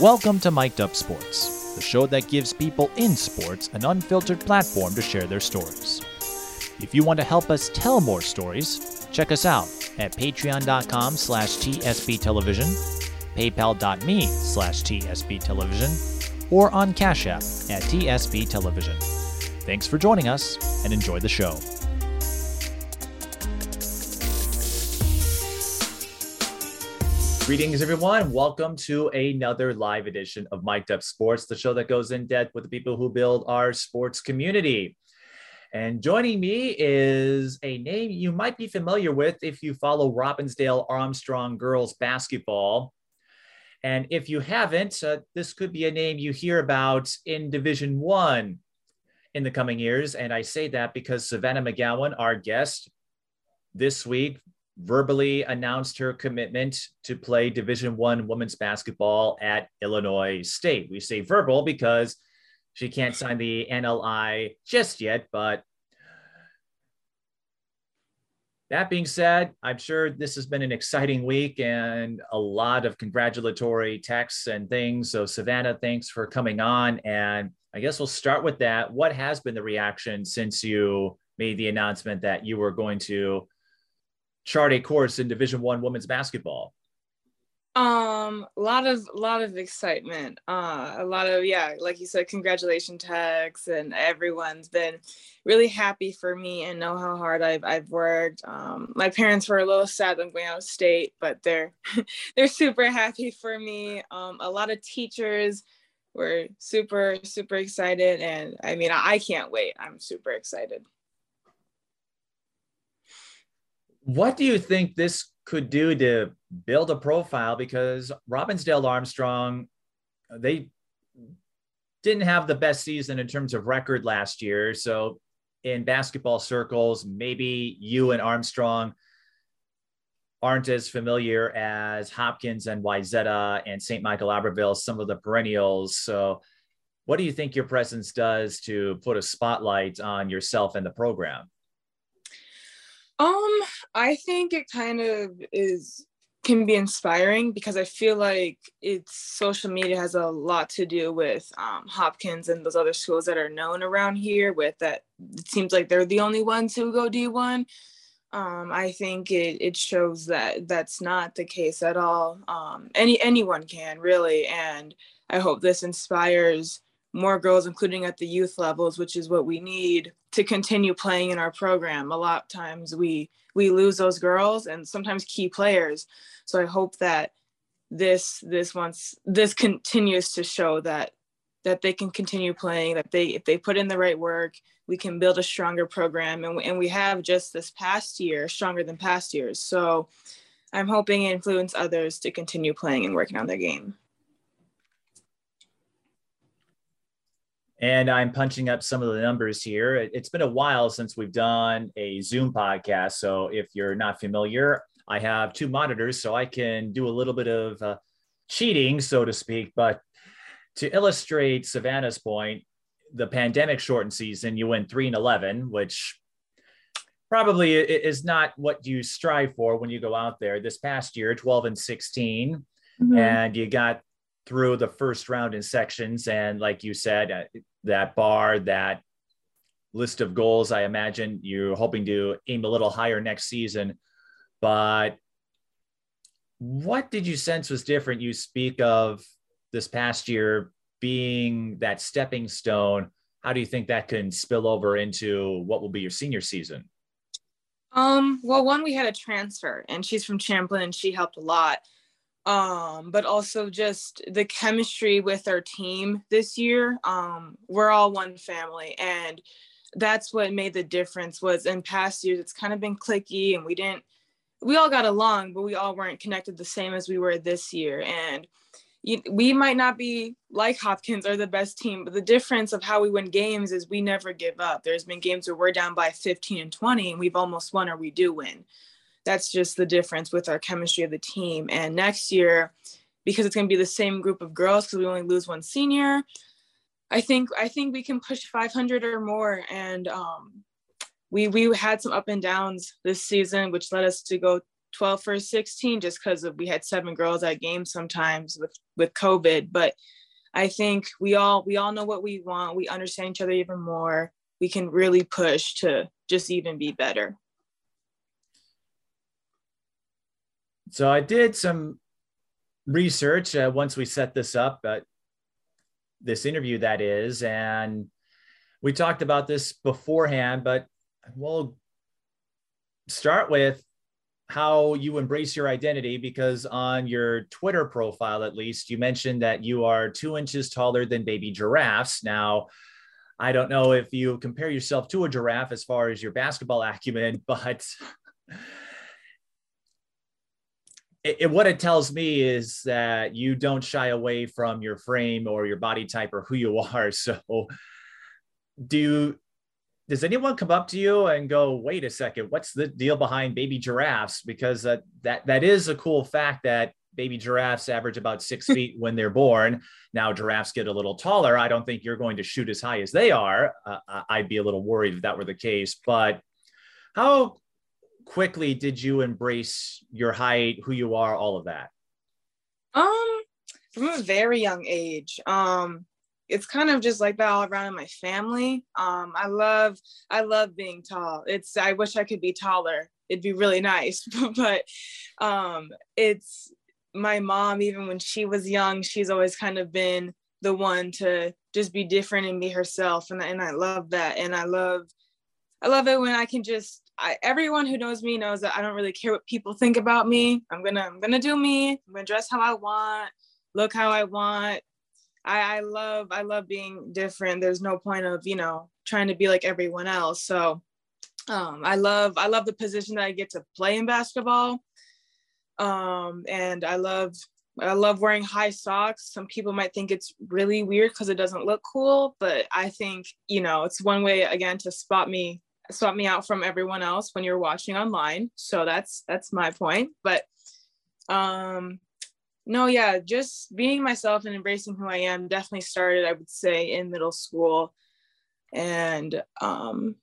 Welcome to Mic'd Up Sports, the show that gives people in sports an unfiltered platform to share their stories. If you want to help us tell more stories, check us out at patreon.com slash tsbtelevision, paypal.me slash tsbtelevision, or on Cash App at tsb television. Thanks for joining us and enjoy the show. Greetings, everyone. Welcome to another live edition of Mic'd Up Sports, the show that goes in depth with the people who build our sports community. And joining me is a name you might be familiar with if you follow Robbinsdale Armstrong girls basketball. And if you haven't, uh, this could be a name you hear about in Division One in the coming years. And I say that because Savannah McGowan, our guest this week, verbally announced her commitment to play division one women's basketball at illinois state. We say verbal because she can't sign the nli just yet but that being said i'm sure this has been an exciting week and a lot of congratulatory texts and things. So savannah thanks for coming on. And i guess we'll start with that. What has been the reaction since you made the announcement that you were going to chart a course in Division One women's basketball? Um, a lot of a lot of excitement. Uh, a lot of yeah, like you said, congratulation texts, and everyone's been really happy for me and know how hard I've I've worked. Um, my parents were a little sad I'm going out of state, but they're they're super happy for me. Um, a lot of teachers were super super excited, and I mean I, I can't wait. I'm super excited. What do you think this could do to build a profile? Because Robbinsdale Armstrong, they didn't have the best season in terms of record last year. So, in basketball circles, maybe you and Armstrong aren't as familiar as Hopkins and Wayzata and St. Michael Albertville, some of the perennials. So, what do you think your presence does to put a spotlight on yourself and the program? Um, I think it kind of is can be inspiring because I feel like it's social media has a lot to do with um, Hopkins and those other schools that are known around here. With that, it seems like they're the only ones who go D1. Um, I think it, it shows that that's not the case at all. Um, any anyone can really, and I hope this inspires more girls, including at the youth levels, which is what we need to continue playing in our program. A lot of times we we lose those girls and sometimes key players. So I hope that this this once this continues to show that that they can continue playing that they if they put in the right work we can build a stronger program and we, and we have just this past year stronger than past years so i'm hoping influence others to continue playing and working on their game And I'm punching up some of the numbers here. It's been a while since we've done a Zoom podcast. So if you're not familiar, I have two monitors, so I can do a little bit of uh, cheating, so to speak. But to illustrate Savannah's point, the pandemic shortened season, you went 3 and 11, which probably is not what you strive for when you go out there. This past year, 12 and 16, mm-hmm. and you got through the first round in sections. And like you said, uh, that bar, that list of goals, I imagine you're hoping to aim a little higher next season. But what did you sense was different? You speak of this past year being that stepping stone. How do you think that can spill over into what will be your senior season? Um, well, one, we had a transfer and she's from Champlin and she helped a lot um but also just the chemistry with our team this year um we're all one family and that's what made the difference was in past years it's kind of been clicky and we didn't we all got along but we all weren't connected the same as we were this year and we might not be like Hopkins or the best team, but the difference of how we win games is we never give up. There's been games where we're down by 15 and 20 and we've almost won or we do win that's just the difference with our chemistry of the team. And next year, because it's going to be the same group of girls, because we only lose one senior, I think I think we can push 500 or more. And um, we we had some up and downs this season, which led us to go 12 for 16 just because we had seven girls at games sometimes with with covid but i think we all we all know what we want we understand each other even more we can really push to just even be better so i did some research uh, once we set this up uh, this interview that is and we talked about this beforehand but we'll start with how you embrace your identity because on your Twitter profile, at least, you mentioned that you are two inches taller than baby giraffes. Now, I don't know if you compare yourself to a giraffe as far as your basketball acumen, but it, it, what it tells me is that you don't shy away from your frame or your body type or who you are. So, do you does anyone come up to you and go, wait a second, what's the deal behind baby giraffes? Because that that that is a cool fact that baby giraffes average about six feet when they're born. Now giraffes get a little taller. I don't think you're going to shoot as high as they are. Uh, I'd be a little worried if that were the case. But how quickly did you embrace your height, who you are, all of that? Um, from a very young age. Um, it's kind of just like that all around in my family. Um, I love I love being tall. It's I wish I could be taller. It'd be really nice, but um, it's my mom. Even when she was young, she's always kind of been the one to just be different and be herself, and and I love that. And I love I love it when I can just I, everyone who knows me knows that I don't really care what people think about me. I'm gonna I'm gonna do me. I'm gonna dress how I want, look how I want, I, I love I love being different. There's no point of you know trying to be like everyone else. So um, I love I love the position that I get to play in basketball, um, and I love I love wearing high socks. Some people might think it's really weird because it doesn't look cool, but I think you know it's one way again to spot me spot me out from everyone else when you're watching online. So that's that's my point. But um, no, yeah, just being myself and embracing who I am definitely started, I would say, in middle school. And um,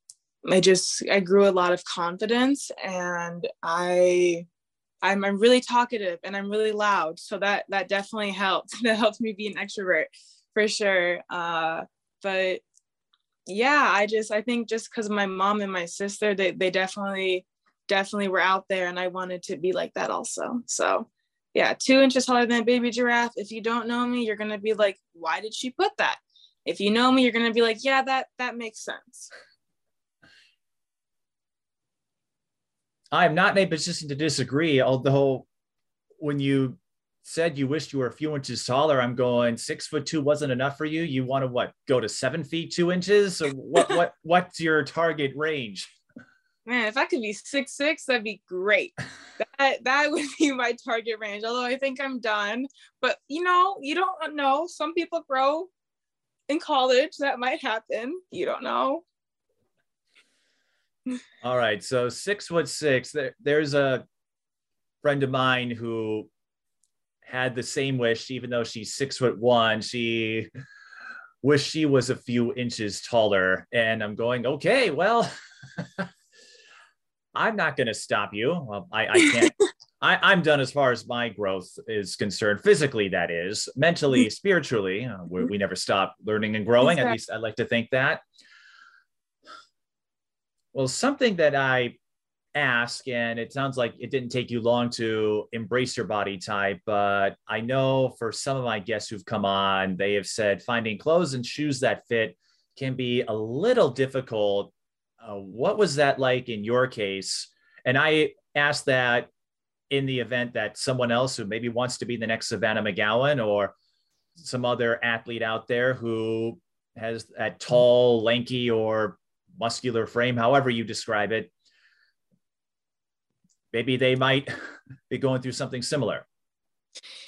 I just I grew a lot of confidence and I I'm, I'm really talkative and I'm really loud. So that that definitely helped. that helped me be an extrovert for sure. Uh, but yeah, I just I think just because my mom and my sister, they they definitely definitely were out there and I wanted to be like that also. So yeah, two inches taller than a baby giraffe. If you don't know me, you're gonna be like, why did she put that? If you know me, you're gonna be like, yeah, that that makes sense. I'm not in a position to disagree, although when you said you wished you were a few inches taller, I'm going six foot two wasn't enough for you. You want to what go to seven feet two inches? So what what what's your target range? man, if I could be six six, that'd be great. that that would be my target range. Although I think I'm done, but you know, you don't know. Some people grow in college. That might happen. You don't know. All right, so six foot six. There, there's a friend of mine who had the same wish, even though she's six foot one. She wished she was a few inches taller, and I'm going, okay, well. I'm not going to stop you. Well, I, I can't. I, I'm done as far as my growth is concerned, physically, that is, mentally, spiritually. Uh, we, we, never stop learning and growing. Exactly. At least I'd like to think that. Well, something that I ask, and it sounds like it didn't take you long to embrace your body type, but I know for some of my guests who've come on, they have said finding clothes and shoes that fit can be a little difficult uh, what was that like in your case? And I asked that in the event that someone else who maybe wants to be the next Savannah McGowan or some other athlete out there who has that tall, lanky, or muscular frame, however you describe it, maybe they might be going through something similar.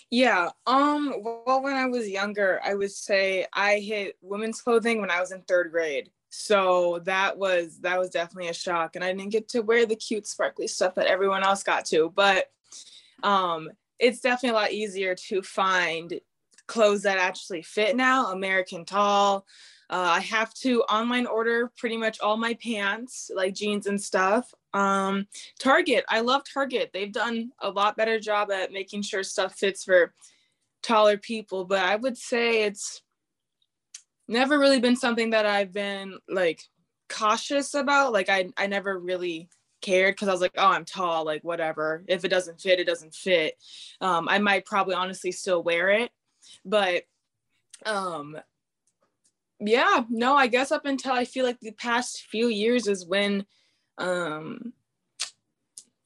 Yeah. Um. Well, when I was younger, I would say I hit women's clothing when I was in third grade so that was that was definitely a shock and i didn't get to wear the cute sparkly stuff that everyone else got to but um it's definitely a lot easier to find clothes that actually fit now american tall uh, i have to online order pretty much all my pants like jeans and stuff Um, Target. I love Target. They've done a lot better job at making sure stuff fits for taller people, but I would say it's never really been something that I've been like cautious about. Like I I never really cared because I was like, oh, I'm tall, like whatever. If it doesn't fit, it doesn't fit. Um, I might probably honestly still wear it, but um, yeah, no, I guess up until I feel like the past few years is when um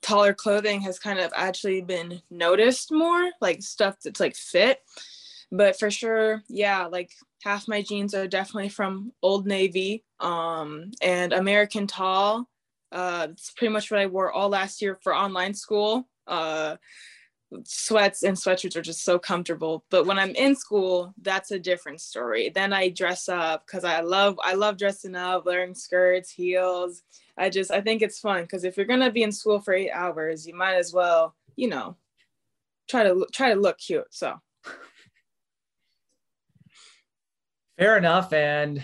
taller clothing has kind of actually been noticed more, like stuff that's like fit. But for sure, yeah, like half my jeans are definitely from Old Navy um, and American Tall. Uh, it's pretty much what I wore all last year for online school. Uh, sweats and sweatshirts are just so comfortable. But when I'm in school, that's a different story. Then I dress up because I love I love dressing up, wearing skirts, heels. I just I think it's fun because if you're gonna be in school for eight hours, you might as well, you know, try to try to look cute. So Fair enough. And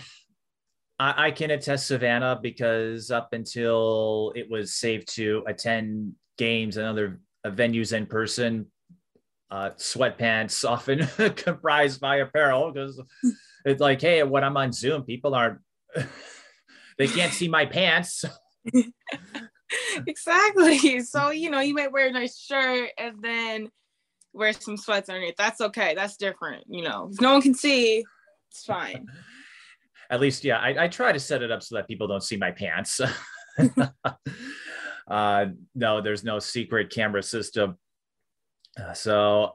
I, I, can attest Savannah because up until it was safe to attend games and other venues in person, uh, sweatpants often comprised my apparel because it's like, hey, when I'm on Zoom, people aren't, they can't see my pants. exactly. So, you know, you might wear a nice shirt and then wear some sweats underneath. That's okay. That's different. You know, if no one can see, it's fine. At least, yeah, I, I, try to set it up so that people don't see my pants. uh, no, there's no secret camera system. Uh, so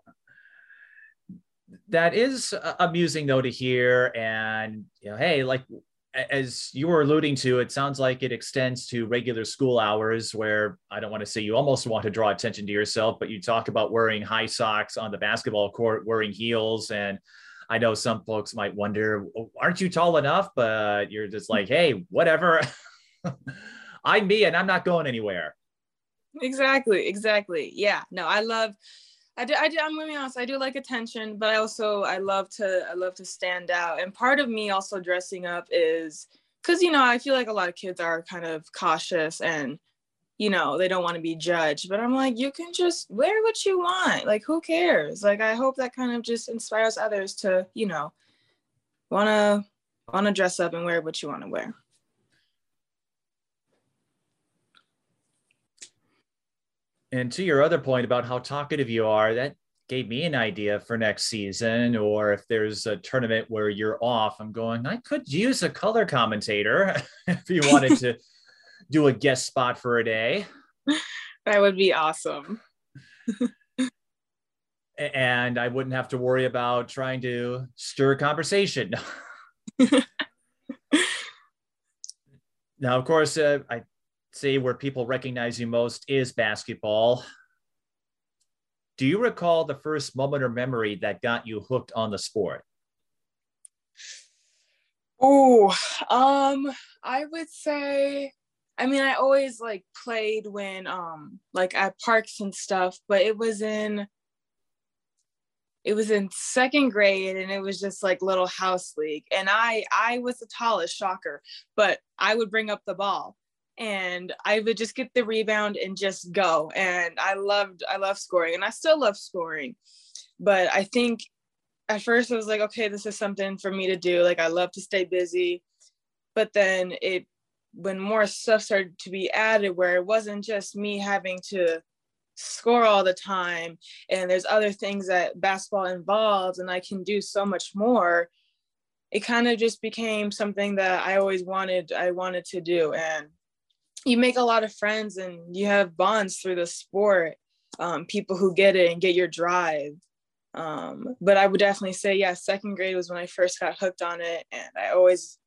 that is amusing though to hear. And you know, hey, like as you were alluding to, it sounds like it extends to regular school hours where I don't want to say you almost want to draw attention to yourself, but you talk about wearing high socks on the basketball court, wearing heels and I know some folks might wonder, aren't you tall enough? But you're just hmm. like, hey, whatever. I'm me and I'm not going anywhere. Exactly. Exactly. Yeah. No, I love, I do, I do, I'm gonna be honest, I do like attention, but I also, I love to, I love to stand out. And part of me also dressing up is because, you know, I feel like a lot of kids are kind of cautious and you know, they don't want to be judged. But I'm like, you can just wear what you want. Like, who cares? Like, I hope that kind of just inspires others to, you know, wanna wanna dress up and wear what you want to wear. And to your other point about how talkative you are, that gave me an idea for next season. Or if there's a tournament where you're off, I'm going, I could use a color commentator if you wanted to do a guest spot for a day. That would be awesome. and I wouldn't have to worry about trying to stir conversation. now, of course, uh, I say where people recognize you most is basketball. Do you recall the first moment or memory that got you hooked on the sport? Oh, um, I would say I mean, I always like played when um like at parks and stuff, but it was in it was in second grade and it was just like little house league and I I was the tallest shocker, but I would bring up the ball and I would just get the rebound and just go and I loved I love scoring and I still love scoring. But I think at first I was like, okay, this is something for me to do. Like I love to stay busy. But then it when more stuff started to be added where it wasn't just me having to score all the time and there's other things that basketball involves and I can do so much more it kind of just became something that I always wanted I wanted to do and you make a lot of friends and you have bonds through the sport um, people who get it and get your drive um, but I would definitely say yeah second grade was when I first got hooked on it and I always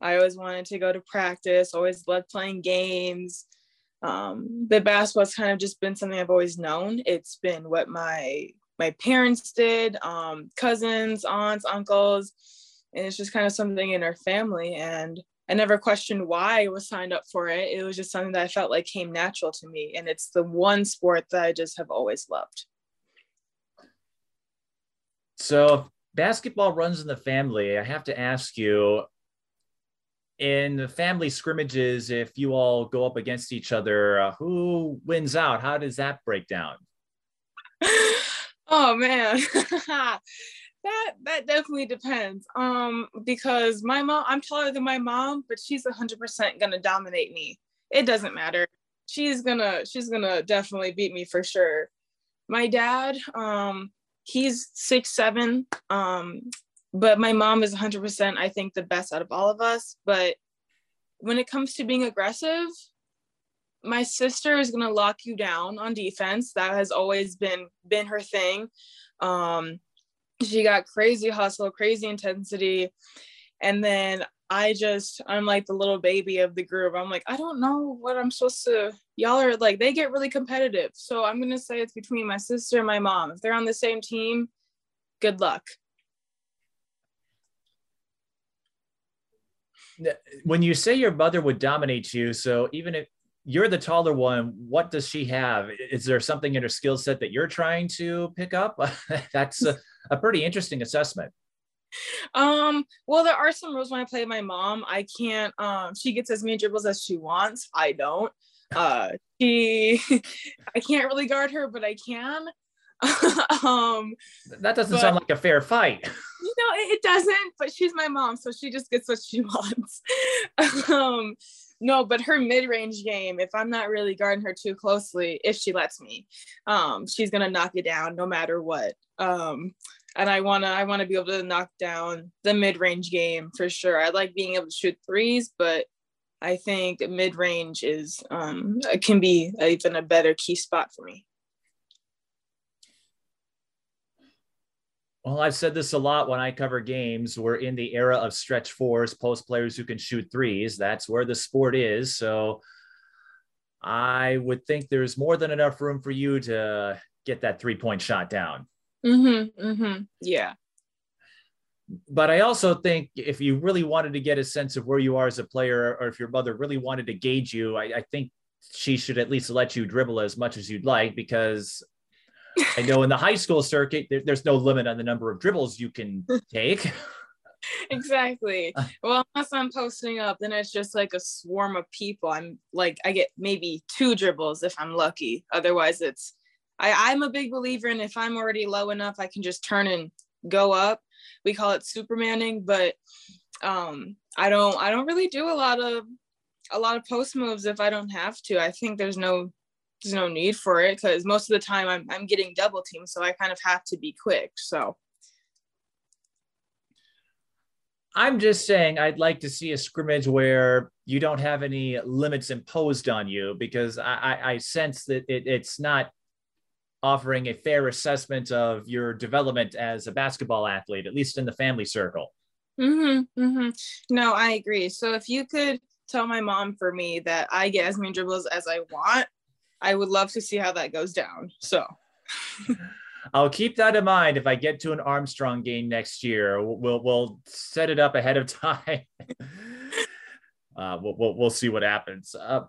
I always wanted to go to practice, always loved playing games. Um, the basketball's kind of just been something I've always known. It's been what my my parents did, um, cousins, aunts, uncles, and it's just kind of something in our family. And I never questioned why I was signed up for it. It was just something that I felt like came natural to me. And it's the one sport that I just have always loved. So basketball runs in the family. I have to ask you, in the family scrimmages, if you all go up against each other, uh, who wins out? How does that break down? oh man, that that definitely depends. Um, because my mom, I'm taller than my mom, but she's 100% gonna dominate me. It doesn't matter. She's gonna she's gonna definitely beat me for sure. My dad, um, he's six seven. Um, but my mom is 100% i think the best out of all of us but when it comes to being aggressive my sister is to lock you down on defense that has always been been her thing um she got crazy hustle crazy intensity. And then i just i'm like the little baby of the group. I'm like i don't know what i'm supposed to y'all are like they get really competitive. So i'm going to say it's between my sister and my mom. If they're on the same team good luck. When you say your mother would dominate you, so even if you're the taller one, what does she have? Is there something in her skill set that you're trying to pick up? That's a, a pretty interesting assessment. Um, well, there are some rules when I play my mom. I can't um she gets as many dribbles as she wants. I don't. Uh she I can't really guard her, but I can. um, that doesn't but, sound like a fair fight. You know, it, it, doesn't, but she's my mom, so she just gets what she wants. um, no, but her mid-range game, if I'm not really guarding her too closely, if she lets me, um, she's gonna knock it down no matter what. Um, and I wanna I wanna be able to knock down the mid-range game for sure. I like being able to shoot threes, but I think mid-range is um, can be even a better key spot for me. Well, I've said this a lot when I cover games. We're in the era of stretch fours, post players who can shoot threes. That's where the sport is. So I would think there's more than enough room for you to get that three point shot down. Mm-hmm. Mm-hmm. Yeah. But I also think if you really wanted to get a sense of where you are as a player, or if your mother really wanted to gauge you, I, I think she should at least let you dribble as much as you'd like because I know in the high school circuit, there, there's no limit on the number of dribbles you can take. exactly. Well, unless I'm posting up, then it's just like a swarm of people. I'm like, I get maybe two dribbles if I'm lucky. Otherwise, it's, I, I'm a big believer in if I'm already low enough, I can just turn and go up. We call it supermaning, but um, I don't, I don't really do a lot of, a lot of post moves if I don't have to. I think there's no there's no need for it because most of the time I'm, I'm getting double teamed so i kind of have to be quick so i'm just saying i'd like to see a scrimmage where you don't have any limits imposed on you because i, I, I sense that it, it's not offering a fair assessment of your development as a basketball athlete at least in the family circle mm-hmm, mm-hmm. no i agree so if you could tell my mom for me that i get as many dribbles as i want I would love to see how that goes down. So I'll keep that in mind if I get to an Armstrong game next year. We'll we'll set it up ahead of time. uh, we'll, we'll, we'll see what happens. Uh,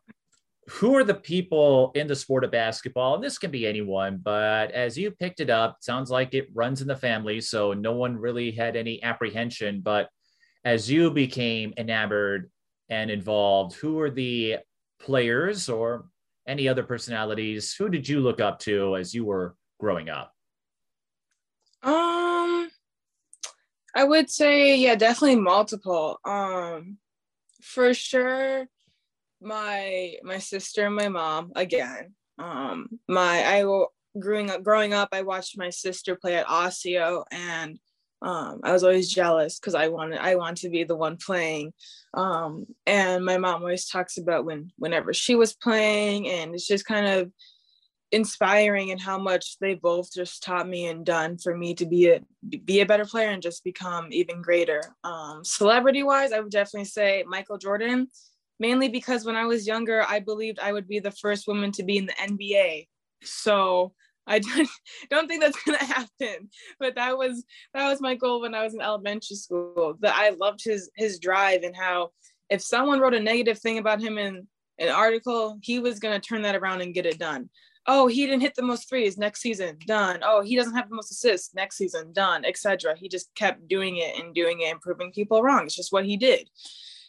who are the people in the sport of basketball? And this can be anyone, but as you picked it up, sounds like it runs in the family, so no one really had any apprehension. But as you became enamored and involved, who are the players or any other personalities? Who did you look up to as you were growing up? Um, I would say, yeah, definitely multiple. Um, for sure, my my sister and my mom again. Um, my I growing up growing up, I watched my sister play at Osseo, and um, I was always jealous because I wanted I wanted to be the one playing. Um, and my mom always talks about when whenever she was playing, and it's just kind of inspiring and how much they both just taught me and done for me to be a be a better player and just become even greater. Um, celebrity wise, I would definitely say Michael Jordan, mainly because when I was younger, I believed I would be the first woman to be in the NBA. So I don't, don't think that's gonna happen. But that was that was my goal when I was in elementary school. That I loved his his drive and how if someone wrote a negative thing about him in an article, he was gonna turn that around and get it done. Oh, he didn't hit the most threes next season, done. Oh, he doesn't have the most assists next season, done, etc. He just kept doing it and doing it and proving people wrong. It's just what he did.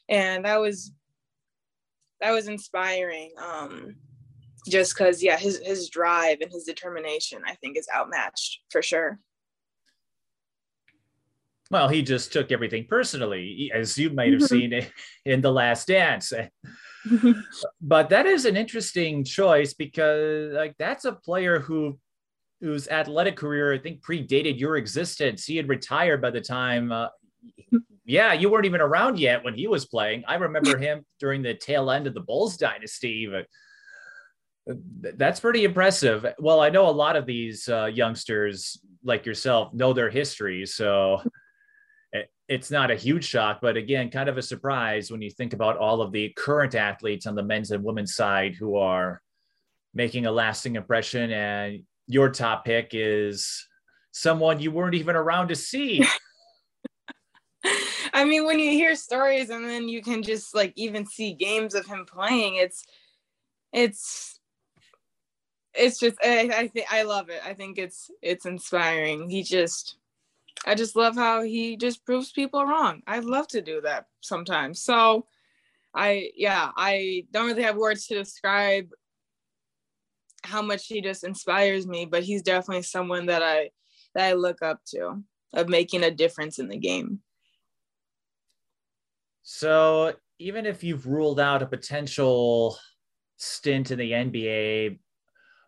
and that was that was inspiring. Um, just because, yeah, his his drive and his determination, I think, is outmatched for sure. Well, he just took everything personally, as you might have mm-hmm. seen in The Last Dance. but that is an interesting choice because, like, that's a player who whose athletic career I think predated your existence. He had retired by the time. Uh, yeah, you weren't even around yet when he was playing. I remember him during the tail end of the Bulls dynasty. But that's pretty impressive. Well, I know a lot of these uh, youngsters like yourself know their history, so it's not a huge shock, but again, kind of a surprise when you think about all of the current athletes on the men's and women's side who are making a lasting impression. And your top pick is someone you weren't even around to see. I mean, when you hear stories and then you can just like even see games of him playing, it's it's it's just I, I think I love it. I think it's it's inspiring. He just I just love how he just proves people wrong. I love to do that sometimes. So I yeah, I don't really have words to describe how much he just inspires me, but he's definitely someone that I that I look up to of making a difference in the game. So even if you've ruled out a potential stint in the NBA,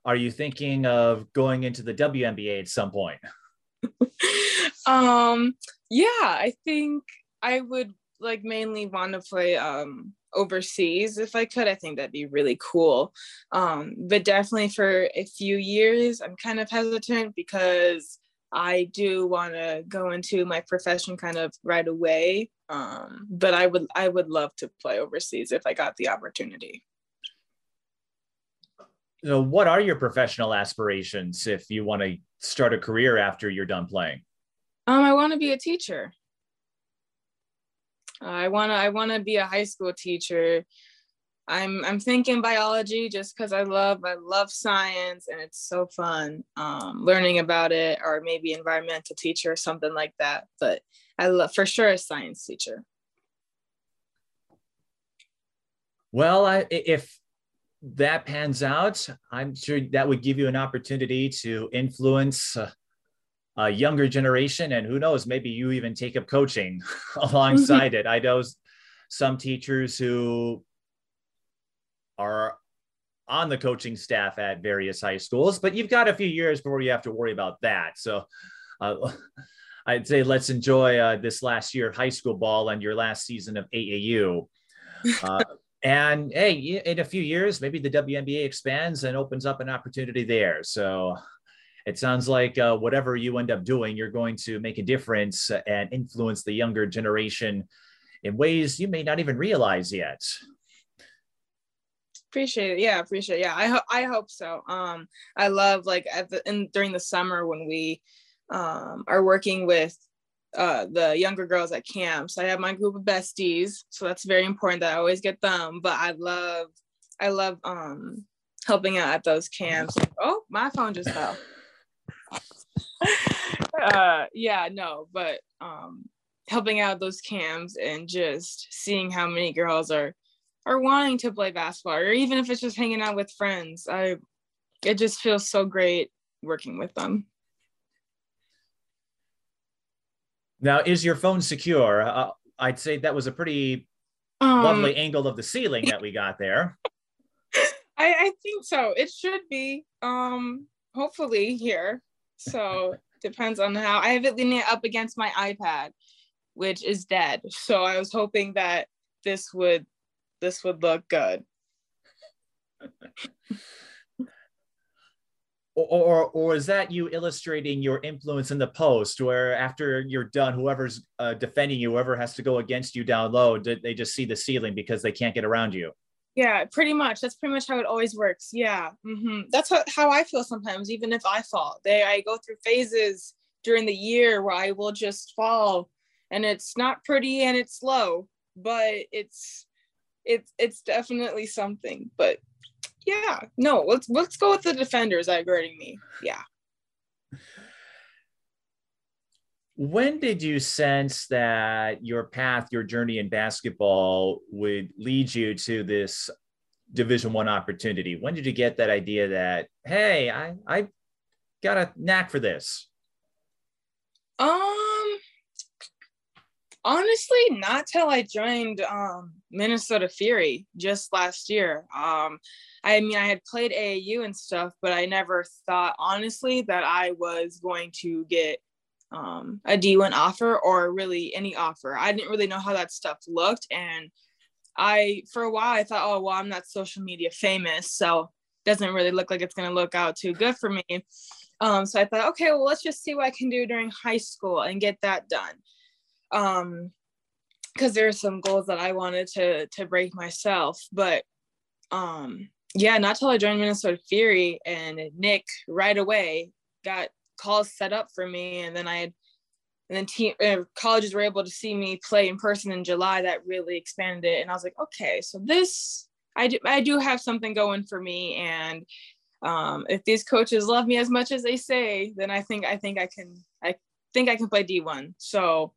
are you thinking of going into the WNBA at some point? um yeah i think i would like mainly want to play um overseas if i could i think that'd be really cool um but definitely for a few years i'm kind of hesitant because i do want to go into my profession kind of right away um but i would i would love to play overseas if i got the opportunity so what are your professional aspirations if you want to start a career after you're done playing um, I want to be a teacher. I want to I want to be a high school teacher. I'm I'm thinking biology just because I love I love science and it's so fun um, learning about it, or maybe environmental teacher or something like that. But I love for sure a science teacher. Well, I, if that pans out, I'm sure that would give you an opportunity to influence uh, a younger generation and who knows maybe you even take up coaching alongside it i know some teachers who are on the coaching staff at various high schools but you've got a few years before you have to worry about that. So uh, i'd say let's enjoy uh, this last year of high school ball and your last season of aau uh, and hey in a few years maybe the WNBA expands and opens up an opportunity there. So it sounds like uh, whatever you end up doing, you're going to make a difference and influence the younger generation in ways you may not even realize yet. Appreciate it. Yeah, appreciate it. Yeah, I hope I hope so. Um, I love like at the in during the summer when we um are working with uh the younger girls at camps. I have my group of besties, so that's very important that I always get them. But I love I love um helping out at those camps. Oh, my phone just fell. uh, yeah, no, but um, helping out those cams and just seeing how many girls are are wanting to play basketball, or even if it's just hanging out with friends, I it just feels so great working with them. Now, is your phone secure? Uh, I'd say that was a pretty um, lovely angle of the ceiling that we got there. I, I think so. It should be. Um, hopefully here. So depends on how I have it leaning up against my iPad, which is dead. So I was hoping that this would this would look good. or, or, or is that you illustrating your influence in the post where after you're done whoever's uh, defending you whoever has to go against you down low they just see the ceiling because they can't get around you yeah, pretty much. That's pretty much how it always works. Yeah, mm-hmm. that's how, how I feel sometimes. Even if I fall, they I go through phases during the year where I will just fall, and it's not pretty and it's slow, but it's it's it's definitely something. But yeah, no, let's let's go with the defenders I guarding me. Yeah. when did you sense that your path your journey in basketball would lead you to this division one opportunity when did you get that idea that hey i i got a knack for this um honestly not till i joined um minnesota fury just last year um i mean i had played aau and stuff but i never thought honestly that i was going to get um, a D1 offer or really any offer. I didn't really know how that stuff looked. And I, for a while, I thought, oh, well, I'm not social media famous. So doesn't really look like it's going to look out too good for me. Um, so I thought, okay, well, let's just see what I can do during high school and get that done. Um, because there are some goals that I wanted to to break myself, but um, yeah, not till I joined Minnesota Fury and Nick right away got calls set up for me. And then i had and then team uh, colleges were able to see me play in person in july that really expanded it. And i was like okay so this i do, I do have something going for me. And um, if these coaches love me as much as they say then i think i think i can i think i can play d1 so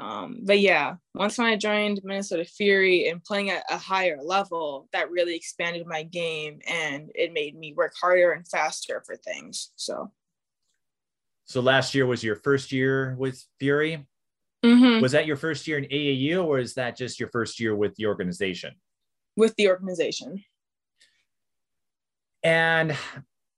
um, but yeah once when i joined minnesota fury and playing at a higher level that really expanded my game and it made me work harder and faster for things so so last year was your first year with Fury. Mm-hmm. Was that your first year in AAU, or is that just your first year with the organization? With the organization. And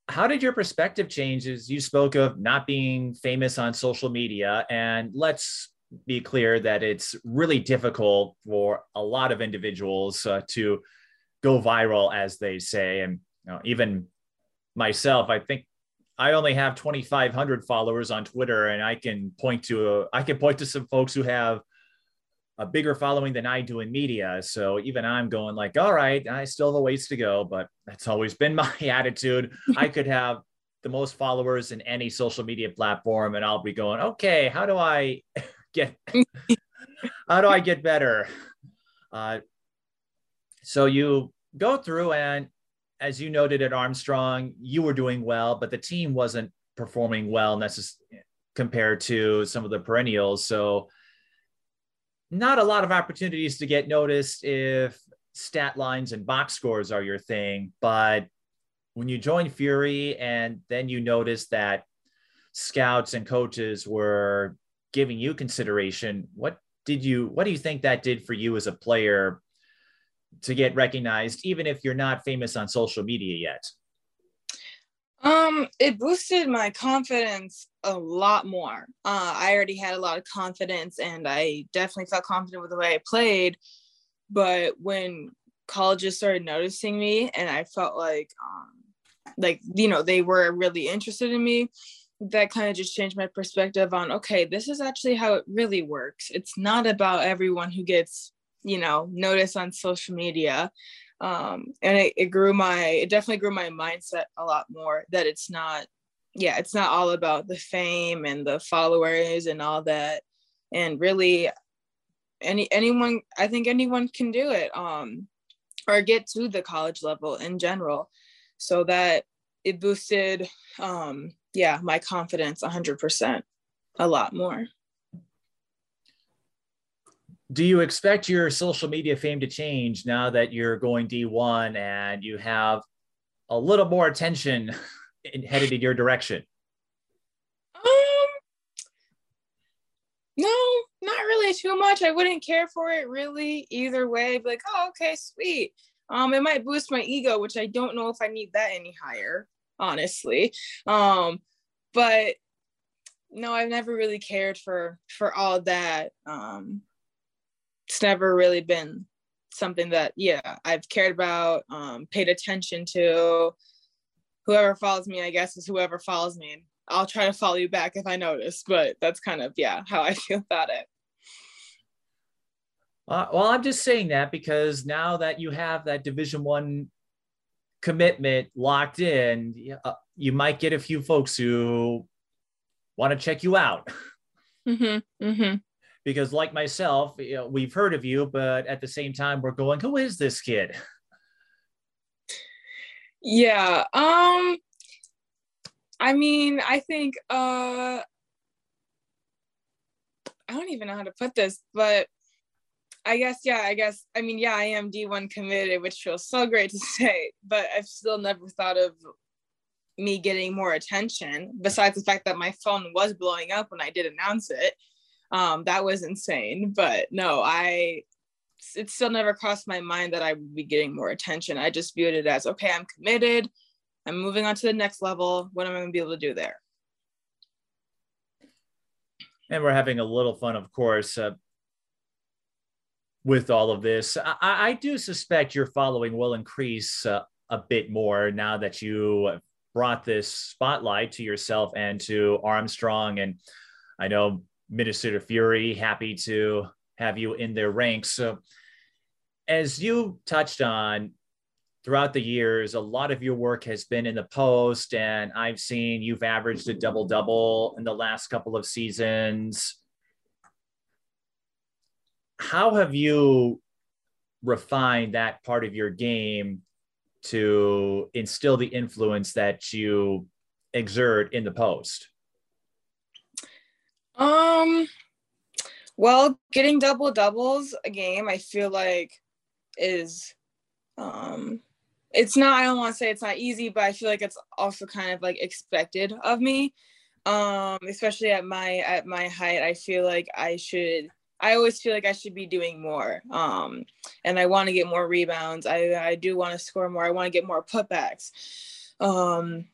how did your perspective change as you spoke of not being famous on social media? And let's be clear that it's really difficult for a lot of individuals uh, to go viral, as they say. And you know, even myself, I think I only have 2,500 followers on Twitter, and I can point to a, I can point to some folks who have a bigger following than I do in media. So even I'm going like, all right, I still have a ways to go, but that's always been my attitude. I could have the most followers in any social media platform, and I'll be going, okay, how do I get, how do I get better? Uh, so you go through and as you noted at Armstrong, you were doing well, but the team wasn't performing well necessarily compared to some of the perennials. So, not a lot of opportunities to get noticed if stat lines and box scores are your thing. But when you join Fury and then you notice that scouts and coaches were giving you consideration, what did you, what do you think that did for you as a player to get recognized, even if you're not famous on social media yet? Um, it boosted my confidence a lot more. Uh, I already had a lot of confidence, and I definitely felt confident with the way I played. But when colleges started noticing me, and I felt like, um, like you know, they were really interested in me, that kind of just changed my perspective on okay, this is actually how it really works. It's not about everyone who gets you know notice on social media. Um and it, it grew my it definitely grew my mindset a lot more that it's not yeah it's not all about the fame and the followers and all that. And really any anyone i think anyone can do it um or get to the college level in general. So that it boosted um yeah my confidence 100% a lot more do you expect your social media fame to change now that you're going D1 and you have a little more attention headed in your direction? Um, no, not really too much. I wouldn't care for it really either way. I'd be like, oh, okay, sweet. Um, it might boost my ego, which I don't know if I need that any higher, honestly. Um, but no, I've never really cared for for all that. Um, it's never really been something that yeah I've cared about, um, paid attention to. Whoever follows me, I guess, is whoever follows me. I'll try to follow you back if I notice, but that's kind of yeah how I feel about it. Uh, well, I'm just saying that because now that you have that Division One commitment locked in, uh, you might get a few folks who want to check you out. Mm-hmm, mm-hmm because like myself you know, we've heard of you but at the same time we're going who is this kid yeah um i mean i think uh I don't even know how to put this, but I guess, yeah, I guess, I mean, yeah, I am D1 committed, which feels so great to say, but I've still never thought of me getting more attention besides the fact that my phone was blowing up when I did announce it. Um, that was insane. But no, I, it still never crossed my mind that I would be getting more attention. I just viewed it as okay, I'm committed. I'm moving on to the next level. What am I going to be able to do there? And we're having a little fun, of course. Uh, with all of this. I, I do suspect your following will increase uh, a bit more now that you brought this spotlight to yourself and to Armstrong. And I know Minnesota Fury happy to have you in their ranks. So, as you touched on throughout the years, a lot of your work has been in the post, and I've seen you've averaged a double double in the last couple of seasons how have you refined that part of your game to instill the influence that you exert in the post? Um, well, getting double doubles a game, I feel like is, um, it's not, I don't want to say it's not easy, but I feel like it's also kind of like expected of me. Um, especially at my, at my height, I feel like I should, I always feel like I should be doing more. Um, and I want to get more rebounds. I, I do want to score more. I want to get more putbacks. Um,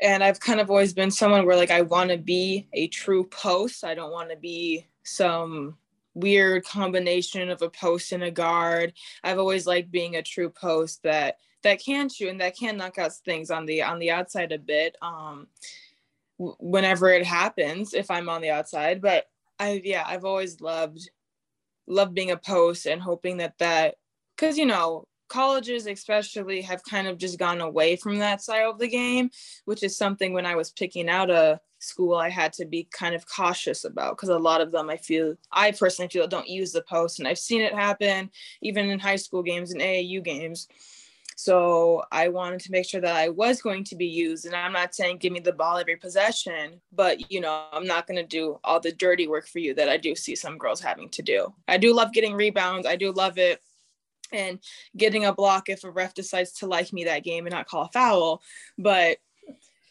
and I've kind of always been someone where like I want to be a true post. I don't want to be some weird combination of a post and a guard. I've always liked being a true post that that can shoot and that can knock out things on the on the outside a bit. Um, whenever it happens, if I'm on the outside, but I yeah, I've always loved loved being a post and hoping that that because you know colleges especially have kind of just gone away from that side of the game which is something when i was picking out a school i had to be kind of cautious about because a lot of them i feel i personally feel don't use the post and i've seen it happen even in high school games and aau games so I wanted to make sure that I was going to be used. And I'm not saying give me the ball every possession, but you know, I'm not going to do all the dirty work for you that I do see some girls having to do. I do love getting rebounds. I do love it. And getting a block if a ref decides to like me that game and not call a foul. But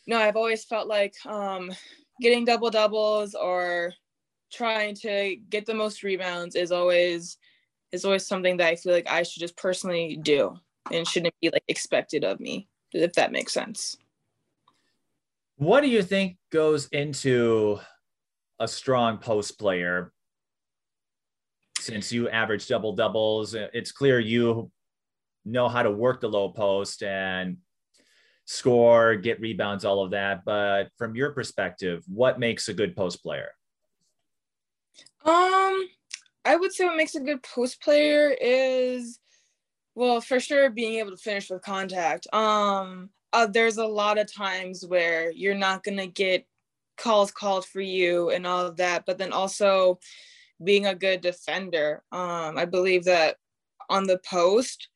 no, I've always felt like um, getting double doubles or trying to get the most rebounds is always is always something that I feel like I should just personally do and shouldn't be like expected of me, if that makes sense. What do you think goes into a strong post player? Since you average double doubles, it's clear you know how to work the low post and score, get rebounds, all of that. But from your perspective, what makes a good post player? Um, I would say what makes a good post player is well, for sure, being able to finish with contact. Um, uh, there's a lot of times where you're not gonna get calls called for you and all of that, but then also being a good defender. Um, I believe that on the post,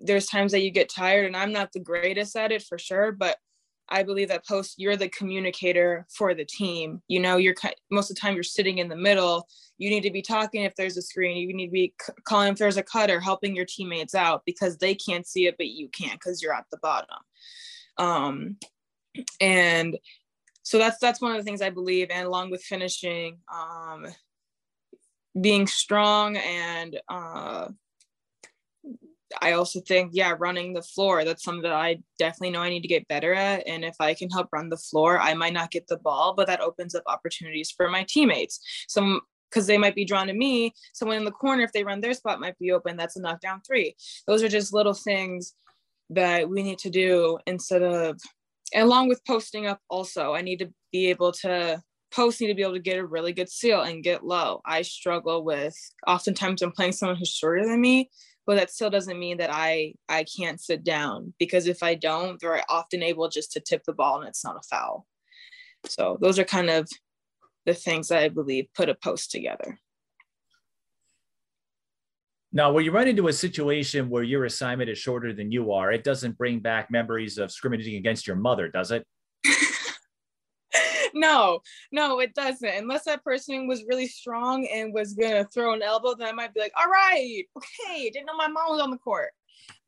there's times that you get tired, and I'm not the greatest at it for sure, but I believe that post, you're the communicator for the team. You know, you're most of the time you're sitting in the middle. You need to be talking if there's a screen. You need to be calling if there's a cutter, helping your teammates out because they can't see it, but you can't because you're at the bottom. Um, and so that's that's one of the things I believe. And along with finishing, um, being strong and uh, I also think, yeah, running the floor, that's something that I definitely know I need to get better at. And if I can help run the floor, I might not get the ball, but that opens up opportunities for my teammates. Some because they might be drawn to me. Someone in the corner, if they run their spot, might be open. That's a knockdown three. Those are just little things that we need to do instead of, along with posting up, also, I need to be able to post need to be able to get a really good seal and get low. I struggle with oftentimes I'm playing someone who's shorter than me but that still doesn't mean that I I can't sit down because if I don't, they're often able just to tip the ball and it's not a foul. So those are kind of the things that I believe put a post together. Now, when you run into a situation where your assignment is shorter than you are, it doesn't bring back memories of scrimmaging against your mother, does it? no, no, it doesn't. Unless that person was really strong and was gonna throw an elbow, then I might be like, all right, okay, didn't know my mom was on the court.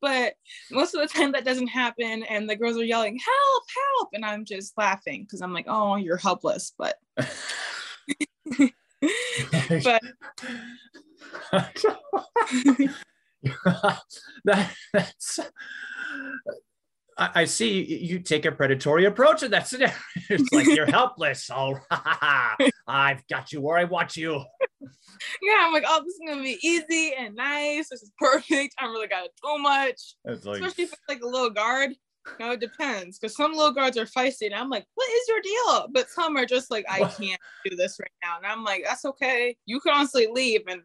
But most of the time that doesn't happen, and the girls are yelling, help, help, and I'm just laughing because I'm like, oh, you're helpless. But but that, that's I, I, see you take a predatory approach and that's it. It's like you're helpless. Oh, I've got you where I want you. Yeah, I'm like, oh, this is gonna be easy and nice. This is perfect. I am really got too much. Like, Especially if it's like a little guard. No, it depends. Because some little guards are feisty, and I'm like, what is your deal? But some are just like, I can't do this right now. And I'm like, that's okay. You can honestly leave and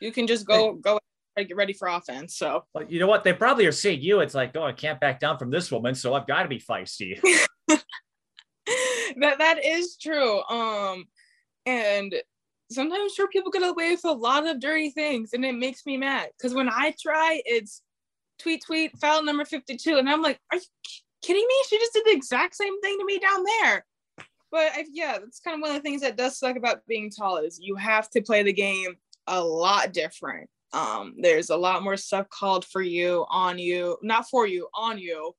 you can just go go get ready for offense. So, but you know what? They probably are seeing you. It's like, oh, I can't back down from this woman, so I've got to be feisty. that that is true. Um, and sometimes sure people get away with a lot of dirty things, and it makes me mad because when I try, it's tweet tweet foul number fifty two, and I'm like, are you kidding me? She just did the exact same thing to me down there. But I, yeah, that's kind of one of the things that does suck about being tall is you have to play the game a lot different um, there's a lot more stuff called for you, on you, not for you, on you.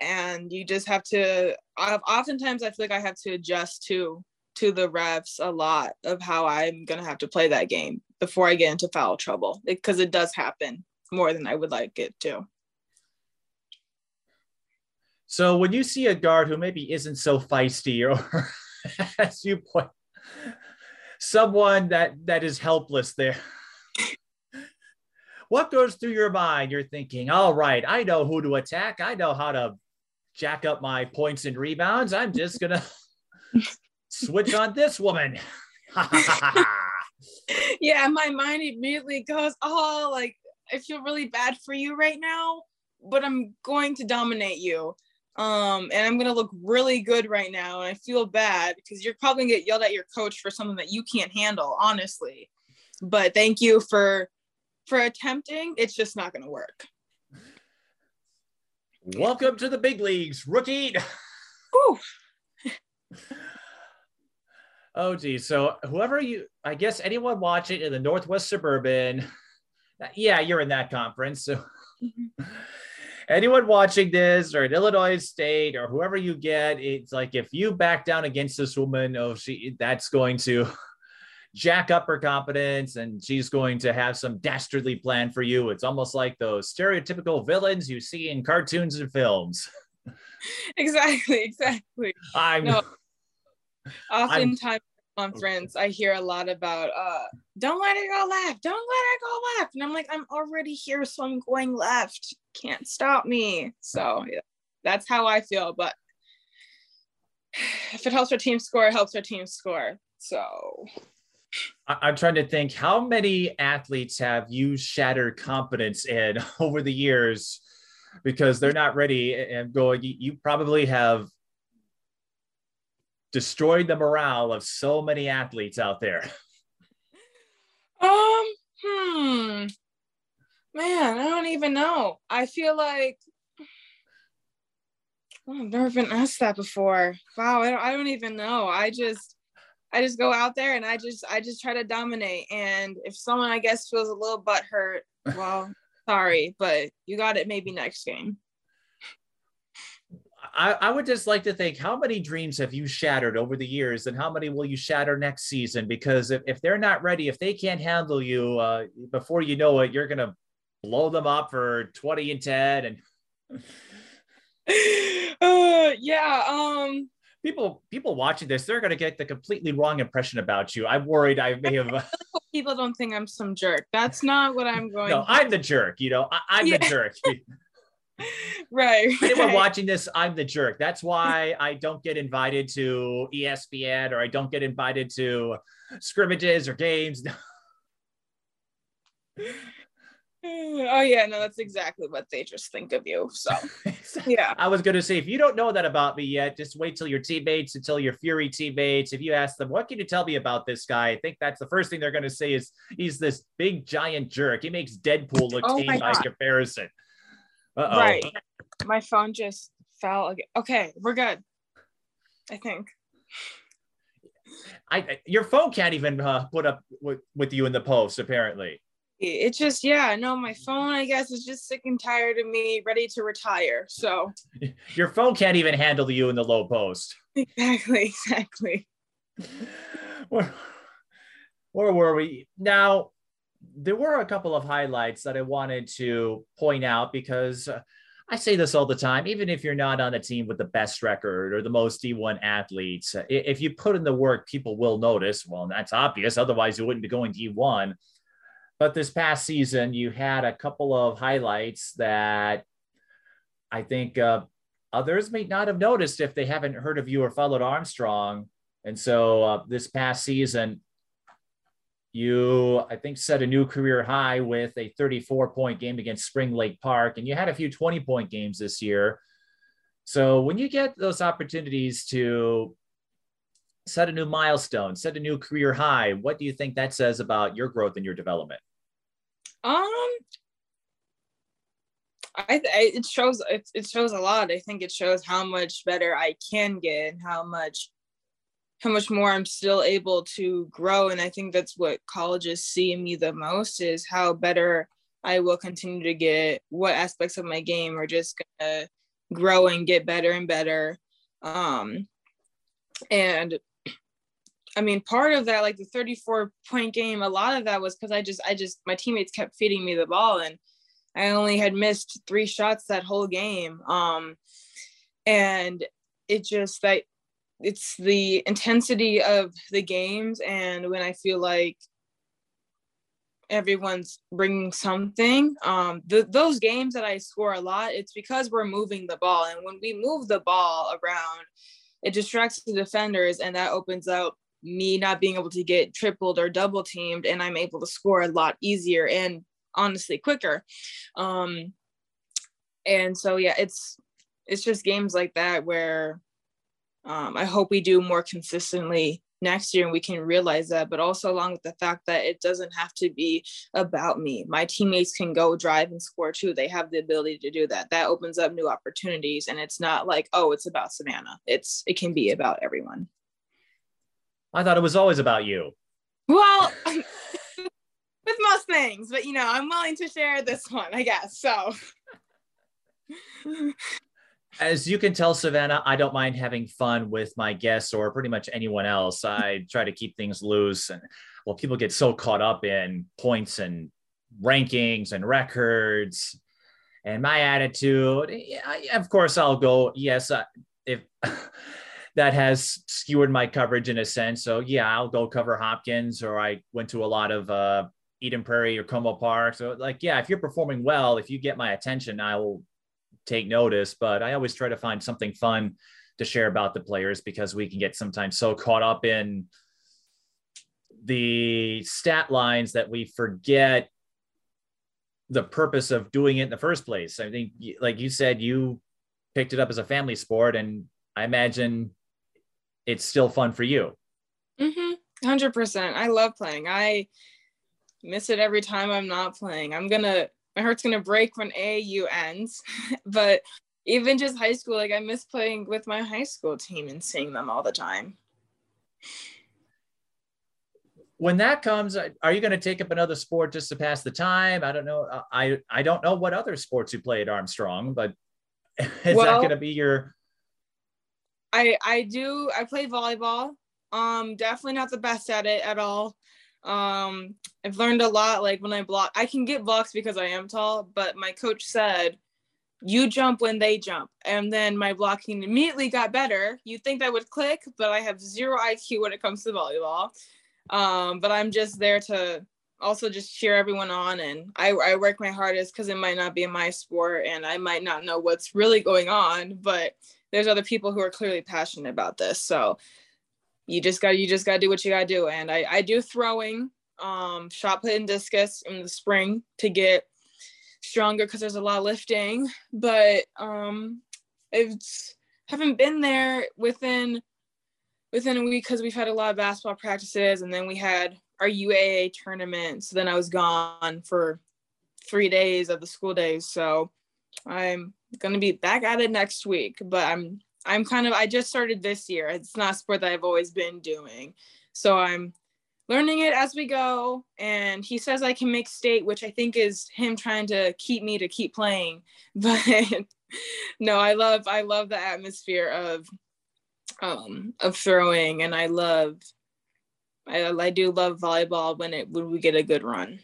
And you just have to, I've, oftentimes I feel like I have to adjust to to the refs a lot of how I'm gonna have to play that game before I get into foul trouble because it, it does happen more than I would like it to. So when you see a guard who maybe isn't so feisty or as you point someone that that is helpless there what goes through your mind? You're thinking, all right, I know who to attack. I know how to jack up my points and rebounds. I'm just going to switch on this woman. yeah, my mind immediately goes, oh, like, I feel really bad for you right now, but I'm going to dominate you. Um, and I'm gonna look really good right now, and I feel bad because you're probably gonna get yelled at your coach for something that you can't handle, honestly. But thank you for for attempting, it's just not going to work. Welcome to the big leagues, rookie. oh, geez. So, whoever you, I guess anyone watching in the Northwest Suburban, yeah, you're in that conference. So, anyone watching this or in Illinois State or whoever you get, it's like if you back down against this woman, oh, she, that's going to jack up her confidence and she's going to have some dastardly plan for you. It's almost like those stereotypical villains you see in cartoons and films. Exactly, exactly. I'm no, oftentimes conference I hear a lot about uh don't let it go left, don't let it go left. And I'm like, I'm already here, so I'm going left. Can't stop me. So yeah, that's how I feel. But if it helps our team score, it helps our team score. So I'm trying to think how many athletes have you shattered confidence in over the years because they're not ready and going. You probably have destroyed the morale of so many athletes out there. Um, hmm, man, I don't even know. I feel like I've never been asked that before. Wow, I don't, I don't even know. I just I just go out there and I just I just try to dominate. And if someone I guess feels a little butt hurt, well, sorry, but you got it maybe next game. I, I would just like to think how many dreams have you shattered over the years and how many will you shatter next season? Because if, if they're not ready, if they can't handle you uh, before you know it, you're going to blow them up for 20 and 10 and uh, yeah um people people watching this they're going to get the completely wrong impression about you. I'm worried i may have people don't think i'm some jerk. That's not what i'm going no i'm the jerk you know I, am yeah. the jerk. Right anyone right. watching this i'm the jerk. That's why i don't get invited to espn or i don't get invited to scrimmages or games Oh yeah, no, that's exactly what they just think of you. So yeah. I was gonna say if you don't know that about me yet, just wait till your teammates, until your Fury teammates. If you ask them, what can you tell me about this guy? I think that's the first thing they're gonna say is he's this big giant jerk. He makes Deadpool look oh tame by comparison. Uh-oh. Right. My phone just fell again. Okay, we're good. I think. I your phone can't even uh, put up with, with you in the post apparently. It's just yeah, no, my phone I guess is just sick and tired of me, ready to retire. So your phone can't even handle you in the low post. Exactly, exactly. where, where were we now? There were a couple of highlights that I wanted to point out because. Uh, I say this all the time, even if you're not on a team with the best record or the most D1 athletes, if you put in the work, people will notice. Well, that's obvious. Otherwise, you wouldn't be going D1. But this past season, you had a couple of highlights that I think uh, others may not have noticed if they haven't heard of you or followed Armstrong. And so uh, this past season, you, I think, set a new career high with a 34 point game against Spring Lake Park, and you had a few 20 point games this year. So when you get those opportunities to set a new milestone, set a new career high, what do you think that says about your growth and your development? Um, I, I it shows it, it shows a lot. I think it shows how much better I can get and how much how much more I'm still able to grow. And I think that's what colleges see in me the most is how better I will continue to get, what aspects of my game are just gonna grow and get better and better. Um, and I mean, part of that, like the 34 point game, a lot of that was because I just, I just, my teammates kept feeding me the ball and I only had missed three shots that whole game. Um, and it just, like, it's the intensity of the games and when i feel like everyone's bringing something um the, those games that i score a lot it's because we're moving the ball and when we move the ball around it distracts the defenders and that opens up me not being able to get tripled or double teamed and i'm able to score a lot easier and honestly quicker um and so yeah it's it's just games like that where um, I hope we do more consistently next year and we can realize that, but also along with the fact that it doesn't have to be about me. My teammates can go drive and score too. They have the ability to do that. That opens up new opportunities and it's not like, oh, it's about Savannah. It's it can be about everyone. I thought it was always about you. Well, with most things, but you know, I'm willing to share this one, I guess. So as you can tell, Savannah, I don't mind having fun with my guests or pretty much anyone else. I try to keep things loose. And well, people get so caught up in points and rankings and records. And my attitude, of course, I'll go, yes, uh, if that has skewered my coverage in a sense. So, yeah, I'll go cover Hopkins, or I went to a lot of uh, Eden Prairie or Como Park. So, like, yeah, if you're performing well, if you get my attention, I will take notice, but I always try to find something fun to share about the players because we can get sometimes so caught up in the stat lines that we forget the purpose of doing it in the first place. I think, like you said, you picked it up as a family sport, and I imagine it's still fun for you. Mm-hmm. 100%. I love playing. I miss it every time I'm not playing. I'm going to my heart's gonna break when AAU ends. but even just high school, like I miss playing with my high school team and seeing them all the time. When that comes, are you going to take up another sport just to pass the time? I don't know. I I don't know what other sports you play at Armstrong, but is well, that going to be your? I I do. I play volleyball. Um, definitely not the best at it at all. Um, I've learned a lot. Like when I block, I can get blocks because I am tall, but my coach said, you jump when they jump. And then my blocking immediately got better. You'd think that would click, but I have zero IQ when it comes to volleyball. Um, but I'm just there to also just cheer everyone on. And I, I work my hardest because it might not be my sport and I might not know what's really going on, but there's other people who are clearly passionate about this. So you just got you just got to do what you got to do. And I, I do throwing um shot put and discus in the spring to get stronger because there's a lot of lifting. But um it's haven't been there within within a week because we've had a lot of basketball practices. And then we had our UAA tournament. So then I was gone for three days of the school days. So I'm gonna be back at it next week but I'm I'm kind of I just started this year. It's not sport that I've always been doing. So I'm learning it as we go and he says I can make state, which I think is him trying to keep me to keep playing. But no, I love I love the atmosphere of um of throwing and I love I, I do love volleyball when it when we get a good run.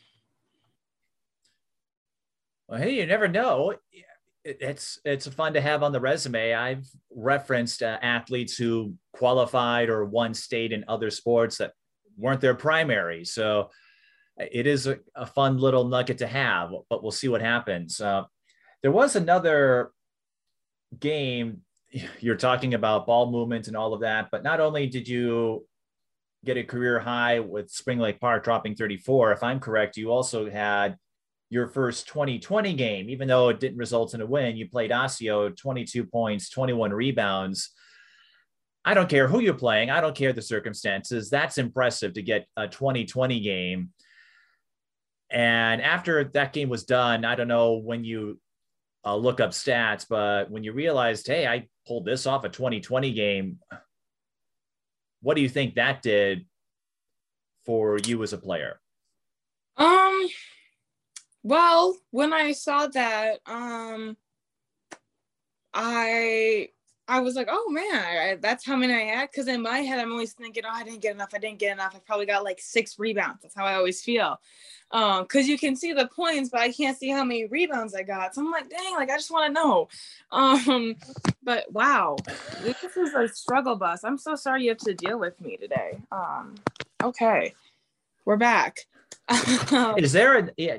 Well, hey, you never know it's it's fun to have on the resume. I've referenced uh, athletes who qualified or won state in other sports that weren't their primary. So it is a, a fun little nugget to have, but we'll see what happens. Uh, there was another game. You're talking about ball movement and all of that, but not only did you get a career high with Spring Lake Park dropping 34, if I'm correct, you also had your first 2020 game, even though it didn't result in a win, you played Osseo 22 points, 21 rebounds. I don't care who you're playing. I don't care the circumstances. That's impressive to get a 2020 game. And after that game was done, I don't know when you uh, look up stats, but when you realized, hey, I pulled this off a 2020 game, what do you think that did for you as a player? Um, well, when I saw that, um, I I was like, oh man, I, that's how many I had. Because in my head, I'm always thinking, oh, I didn't get enough. I didn't get enough. I probably got like six rebounds. That's how I always feel. Um, because you can see the points, but I can't see how many rebounds I got. So I'm like, dang, like I just want to know. Um, but wow, this is a struggle bus. I'm so sorry you have to deal with me today. Um, okay, we're back. is there a yeah,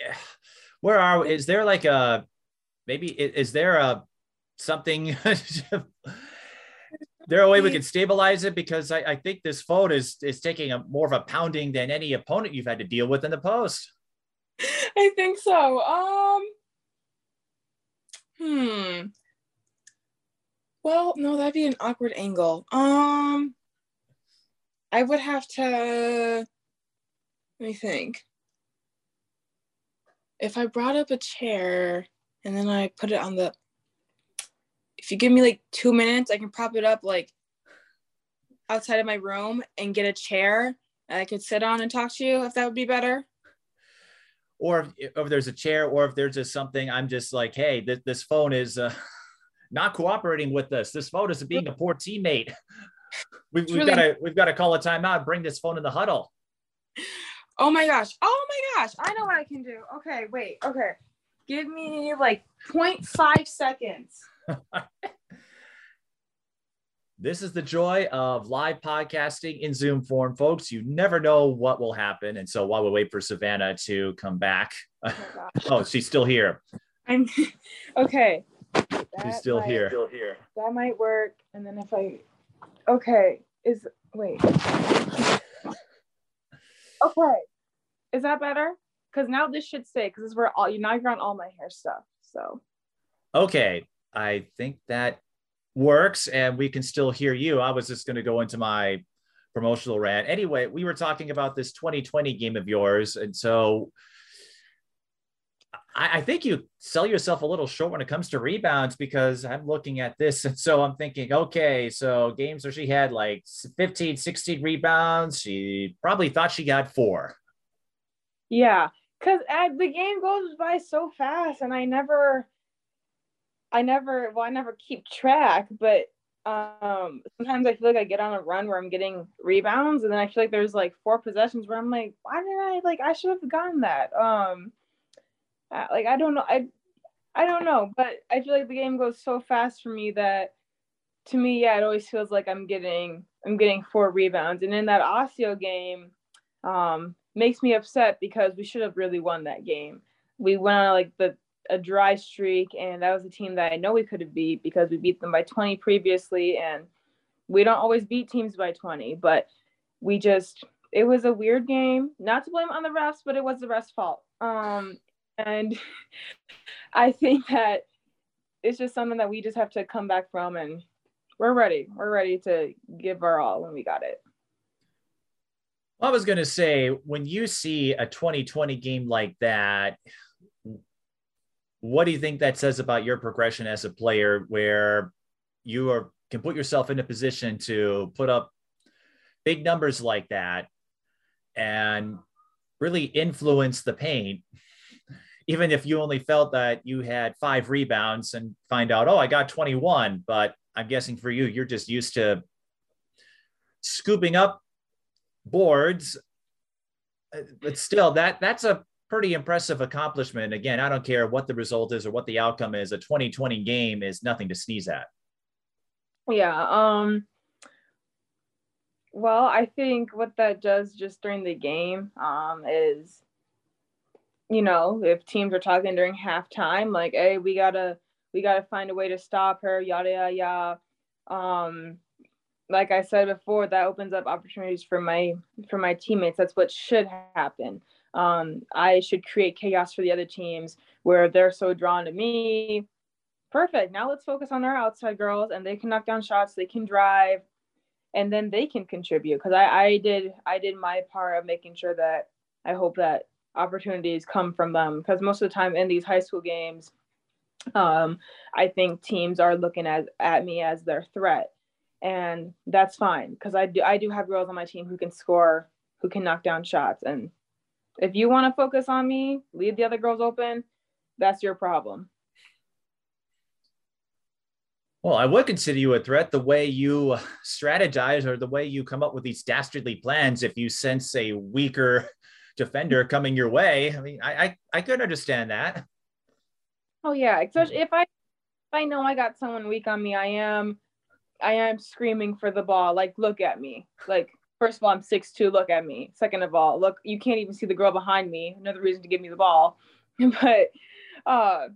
where are is there like a maybe is there a something? There a way we can stabilize it? Because I, I think this phone is is taking a more of a pounding than any opponent you've had to deal with in the post. I think so. Um hmm. Well no that'd be an awkward angle. Um i would have to let me think if I brought up a chair and then I put it on the, if you give me like two minutes, I can prop it up like outside of my room and get a chair I could sit on and talk to you if that would be better. Or if, if there's a chair, or if there's just something, I'm just like, hey, this, this phone is uh, not cooperating with us. This phone is being a poor teammate. We've, we've got to we've got to call a timeout. Bring this phone in the huddle. Oh my gosh. Oh my gosh. I know what I can do. Okay, wait. Okay. Give me like 0.5 seconds. this is the joy of live podcasting in Zoom form, folks. You never know what will happen. And so while we wait for Savannah to come back, oh, oh she's still here. I'm okay. she's still might, here. Still here. That might work. And then if I, okay, is wait. Okay. Is that better? Because now this should stay because this is where all you now you're on all my hair stuff. So okay. I think that works and we can still hear you. I was just going to go into my promotional rant. Anyway, we were talking about this 2020 game of yours. And so I, I, think you sell yourself a little short when it comes to rebounds because I'm looking at this. And so I'm thinking, okay, so games where she had like 15, 16 rebounds, she probably thought she got four. Yeah. Cause the game goes by so fast and I never, I never, well, I never keep track, but um sometimes I feel like I get on a run where I'm getting rebounds and then I feel like there's like four possessions where I'm like, why did I like I should have gotten that. Um like I don't know. I I don't know, but I feel like the game goes so fast for me that to me, yeah, it always feels like I'm getting I'm getting four rebounds. And in that Osseo game, um, makes me upset because we should have really won that game. We went on like the a dry streak, and that was a team that I know we could have beat because we beat them by 20 previously, and we don't always beat teams by 20, but we just it was a weird game. Not to blame on the refs, but it was the refs' fault. Um, and I think that it's just something that we just have to come back from and we're ready. We're ready to give our all when we got it. I was going to say, when you see a 2020 game like that, what do you think that says about your progression as a player where you are can put yourself in a position to put up big numbers like that and really influence the paint even if you only felt that you had five rebounds and find out oh i got 21 but i'm guessing for you you're just used to scooping up boards. But still that that's a pretty impressive accomplishment. Again i don't care what the result is or what the outcome is a 2020 game is nothing to sneeze at. Yeah um well, I think what that does just during the game um, is, you know, if teams are talking during halftime, like, hey, we gotta we gotta find a way to stop her, yada yada yada. Um, like I said before, that opens up opportunities for my for my teammates. That's what should happen. Um, I should create chaos for the other teams where they're so drawn to me. Perfect. Now let's focus on our outside girls, and they can knock down shots. They can drive and then they can contribute because I, I did i did my part of making sure that i hope that opportunities come from them. Because most of the time in these high school games um, i think teams are looking at, at me as their threat. And that's fine because i do i do have girls on my team who can score who can knock down shots. And if you want to focus on me leave the other girls open that's your problem. Well, I would consider you a threat the way you strategize or the way you come up with these dastardly plans if you sense a weaker defender coming your way. I mean, I I, I could understand that. Oh yeah, especially if I if I know I got someone weak on me, I am I am screaming for the ball. Like, look at me. Like, first of all, I'm six two. Look at me. Second of all, look, you can't even see the girl behind me. Another reason to give me the ball. but uh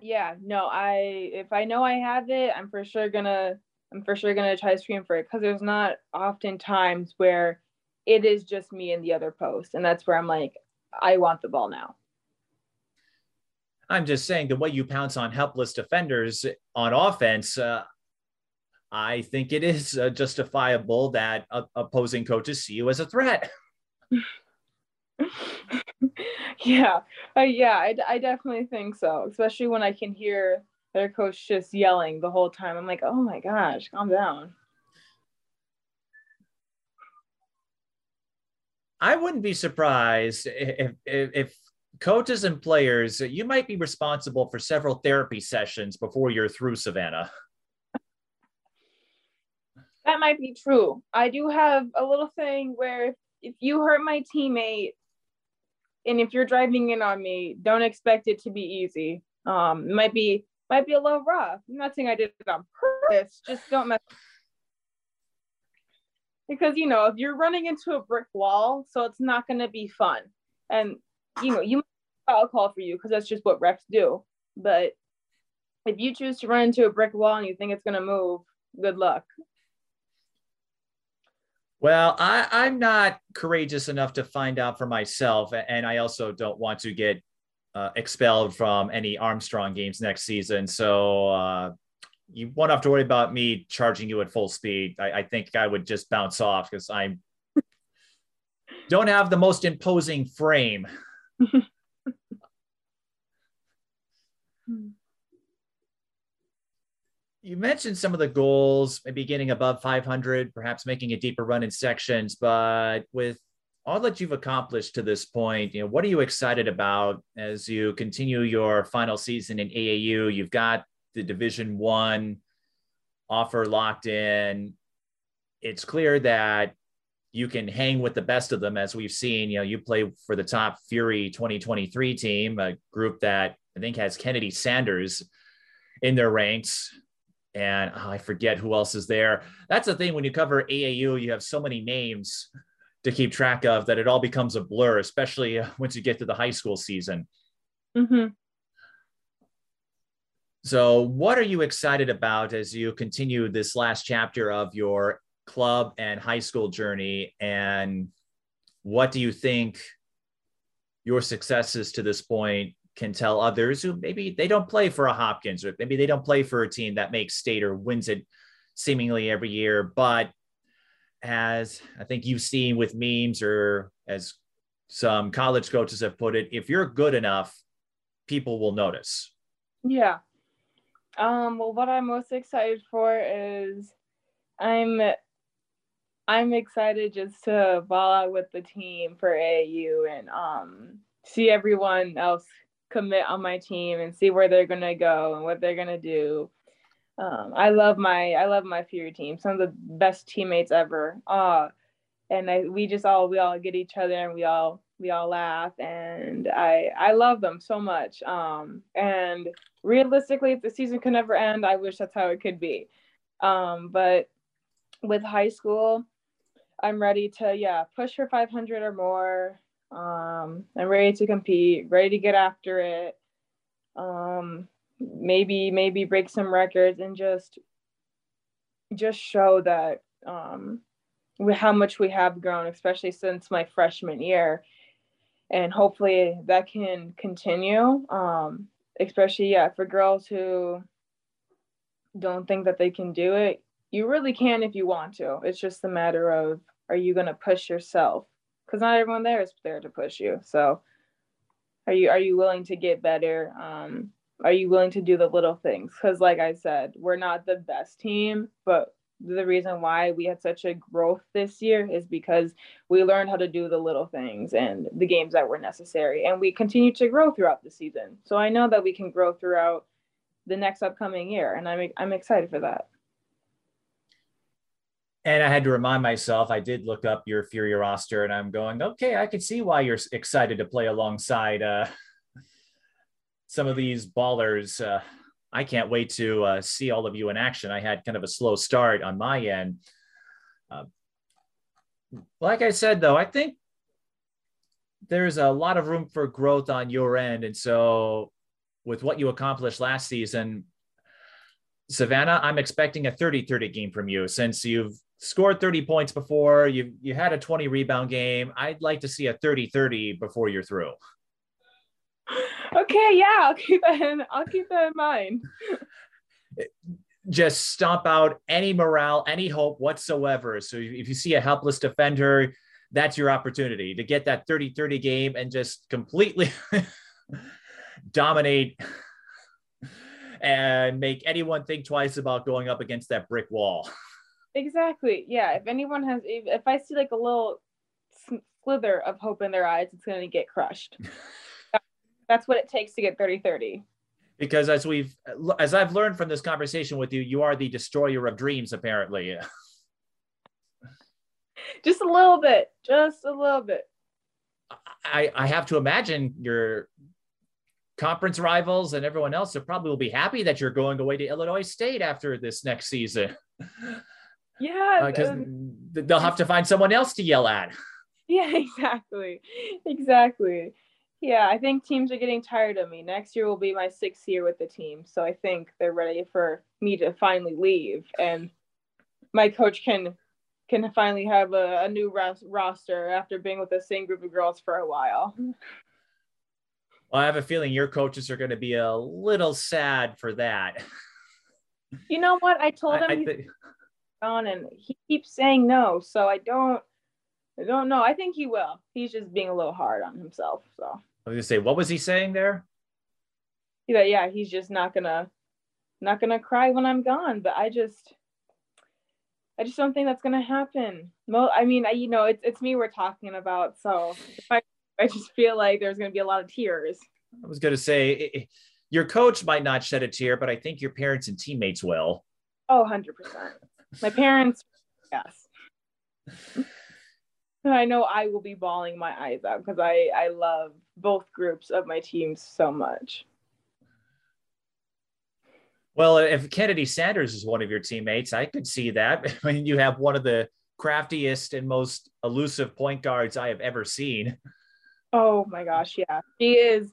yeah no i if i know i have it i'm for sure gonna i'm for sure gonna try to scream for it because there's not often times where it is just me and the other post and that's where i'm like i want the ball now i'm just saying the way you pounce on helpless defenders on offense uh, i think it is uh, justifiable that uh, opposing coaches see you as a threat yeah, uh, yeah, I, I definitely think so. Especially when I can hear their coach just yelling the whole time. I'm like, oh my gosh, calm down. I wouldn't be surprised if, if, if coaches and players, you might be responsible for several therapy sessions before you're through Savannah. That might be true. I do have a little thing where if you hurt my teammate, and if you're driving in on me, don't expect it to be easy. Um, it might be might be a little rough. I'm not saying I did it on purpose. Just don't mess. Because you know, if you're running into a brick wall, so it's not going to be fun. And you know, you I'll call for you because that's just what refs do. But if you choose to run into a brick wall and you think it's going to move, good luck. Well, I, I'm not courageous enough to find out for myself, and I also don't want to get uh, expelled from any Armstrong games next season. So uh, you won't have to worry about me charging you at full speed. I, I think I would just bounce off because I don't have the most imposing frame. you mentioned some of the goals, maybe getting above 500, perhaps making a deeper run in sections, but with all that you've accomplished to this point, you know, what are you excited about as you continue your final season in AAU? You've got the Division One offer locked in. It's clear that you can hang with the best of them, as we've seen. You know, you play for the top Fury 2023 team, a group that I think has Kennedy Sanders in their ranks and oh, I forget who else is there. That's the thing when you cover AAU, you have so many names to keep track of that it all becomes a blur, especially once you get to the high school season. Mm-hmm. So, what are you excited about as you continue this last chapter of your club and high school journey? And what do you think your successes to this point can tell others who maybe they don't play for a Hopkins or maybe they don't play for a team that makes state or wins it seemingly every year. But as I think you've seen with memes or as some college coaches have put it, if you're good enough, people will notice. Yeah. Um, well, what I'm most excited for is I'm I'm excited just to ball out with the team for AAU and um, see everyone else commit on my team and see where they're gonna go and what they're gonna do. Um, I love my I love my Fury team. Some of the best teammates ever. Uh, and I, we just all we all get each other and we all we all laugh and I I love them so much. Um, and realistically, if the season could never end, I wish that's how it could be. Um, but with high school, I'm ready to yeah push for 500 or more. Um, I'm ready to compete, ready to get after it. Um, maybe maybe break some records and just just show that um, how much we have grown, especially since my freshman year, and hopefully that can continue. Um, especially yeah for girls who don't think that they can do it. You really can if you want to. It's just a matter of are you going to push yourself because not everyone there is there to push you. So are you are you willing to get better? Um, are you willing to do the little things? Because like I said, we're not the best team, but the reason why we had such a growth this year is because we learned how to do the little things and the games that were necessary and we continue to grow throughout the season so i know that we can grow throughout the next upcoming year and i'm, I'm excited for that and I had to remind myself, I did look up your Fury roster and I'm going, okay, I can see why you're excited to play alongside uh, some of these ballers. Uh, I can't wait to uh, see all of you in action. I had kind of a slow start on my end. Uh, like I said, though, I think there's a lot of room for growth on your end. And so, with what you accomplished last season, Savannah, I'm expecting a 30 30 game from you since you've scored 30 points before. You you had a 20 rebound game. I'd like to see a 30-30 before you're through. Okay, yeah, I'll keep that in, I'll keep that in mind. Just stomp out any morale, any hope whatsoever. So if you see a helpless defender, that's your opportunity to get that 30-30 game and just completely dominate and make anyone think twice about going up against that brick wall. Exactly. Yeah. If anyone has, if, if I see like a little slither of hope in their eyes, it's going to get crushed. That's what it takes to get 30 30. Because as we've, as I've learned from this conversation with you, you are the destroyer of dreams, apparently. just a little bit, just a little bit. I, I have to imagine your conference rivals and everyone else will probably will be happy that you're going away to Illinois State after this next season. Yeah, because uh, they'll have to find someone else to yell at. Yeah, exactly, exactly. Yeah, I think teams are getting tired of me. Next year will be my sixth year with the team, so I think they're ready for me to finally leave, and my coach can can finally have a, a new ros- roster after being with the same group of girls for a while. Well, I have a feeling your coaches are going to be a little sad for that. You know what? I told him I, I th- on and he keeps saying no. So I don't I don't know. I think he will. He's just being a little hard on himself. So I was gonna say, what was he saying there? Yeah, yeah, he's just not gonna not gonna cry when I'm gone. But I just I just don't think that's gonna happen. Well, I mean, I you know, it's it's me we're talking about. So I I just feel like there's gonna be a lot of tears. I was gonna say it, your coach might not shed a tear, but I think your parents and teammates will. Oh, 100%. My parents, yes. I know I will be bawling my eyes out because I, I love both groups of my teams so much. Well, if Kennedy Sanders is one of your teammates, I could see that. I mean, you have one of the craftiest and most elusive point guards I have ever seen. Oh my gosh, yeah. She is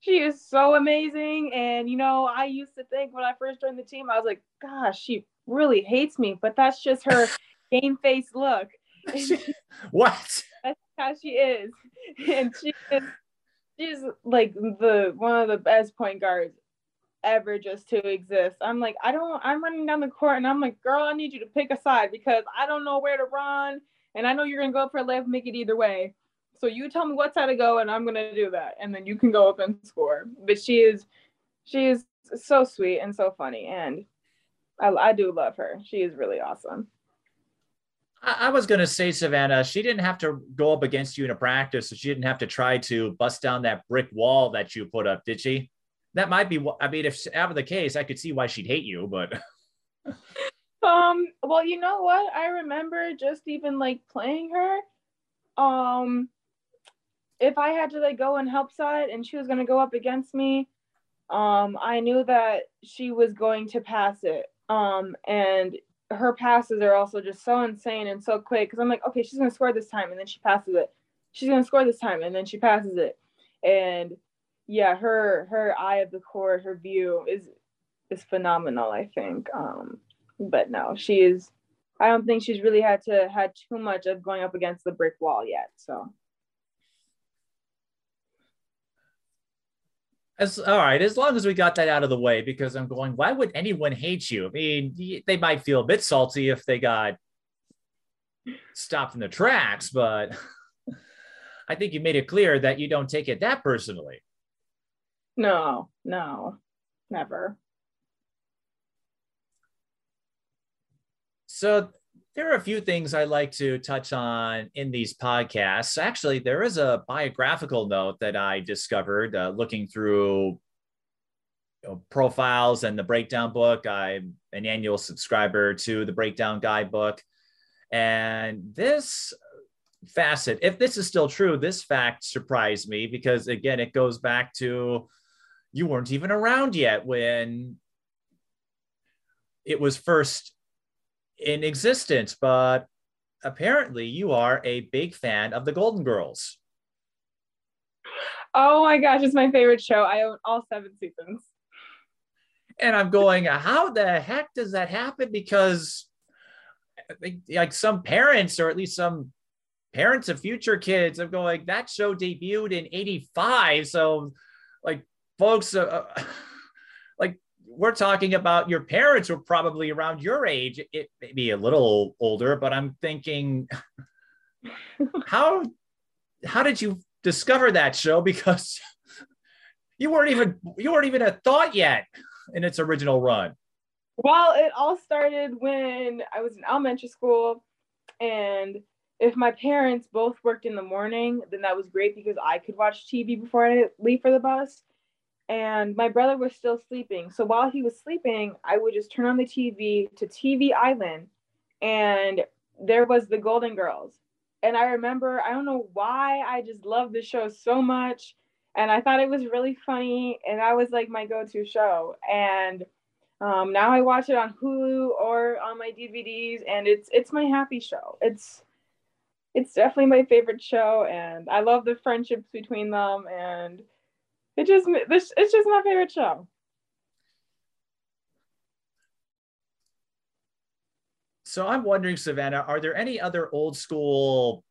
she is so amazing. And you know, I used to think when I first joined the team, I was like, gosh, she really hates me, but that's just her game face look. what? That's how she is. And she is she's like the one of the best point guards ever just to exist. I'm like, I don't I'm running down the court and I'm like, girl, I need you to pick a side because I don't know where to run. And I know you're gonna go up for a left, make it either way. So you tell me what side to go and I'm gonna do that. And then you can go up and score. But she is she is so sweet and so funny, and I, I do love her. She is really awesome. I, was going to say, Savannah, she didn't have to go up against you in a practice, so she didn't have to try to bust down that brick wall that you put up, did she? That might be. what I mean, if ever the case, I could see why she'd hate you, but. um. Well, you know what? I remember just even like playing her. Um. If I had to like go and help side, and she was gonna go up against me, um, I knew that she was going to pass it. Um, and her passes are also just so insane and so quick because I'm like, okay, she's gonna score this time, and then she passes it. She's gonna score this time, and then she passes it. And yeah, her her eye of the court, her view is is phenomenal. I think. Um, but no, she is. I don't think she's really had to had too much of going up against the brick wall yet. So. As all right, as long as we got that out of the way, because I'm going, why would anyone hate you? I mean, they might feel a bit salty if they got stopped in the tracks, but I think you made it clear that you don't take it that personally. No, no, never. So there are a few things I like to touch on in these podcasts. Actually, there is a biographical note that I discovered uh, looking through you know, profiles and the breakdown book. I'm an annual subscriber to the breakdown guidebook. And this facet, if this is still true, this fact surprised me because, again, it goes back to you weren't even around yet when it was first in existence, but apparently you are a big fan of the Golden Girls. Oh my gosh, it's my favorite show. I own all seven seasons. And I'm going, how the heck does that happen? Because like some parents, or at least some parents of future kids, I'm going, that show debuted in 85. So like folks, uh, like we're talking about your parents were probably around your age, it may be a little older, but I'm thinking, how how did you discover that show? Because you weren't even you weren't even a thought yet in its original run. Well, it all started when I was in elementary school, and if my parents both worked in the morning, then that was great because I could watch TV before I leave for the bus and my brother was still sleeping. So while he was sleeping, I would just turn on the TV to TV Land, and there was the Golden Girls. And I remember, I don't know why, I just loved the show so much, and I thought it was really funny, and that was like my go-to show. And um, now I watch it on Hulu or on my DVDs, and it's it's my happy show. It's it's definitely my favorite show, and I love the friendships between them and it just this it's just my favorite show. So I'm wondering, Savannah, are there any other old school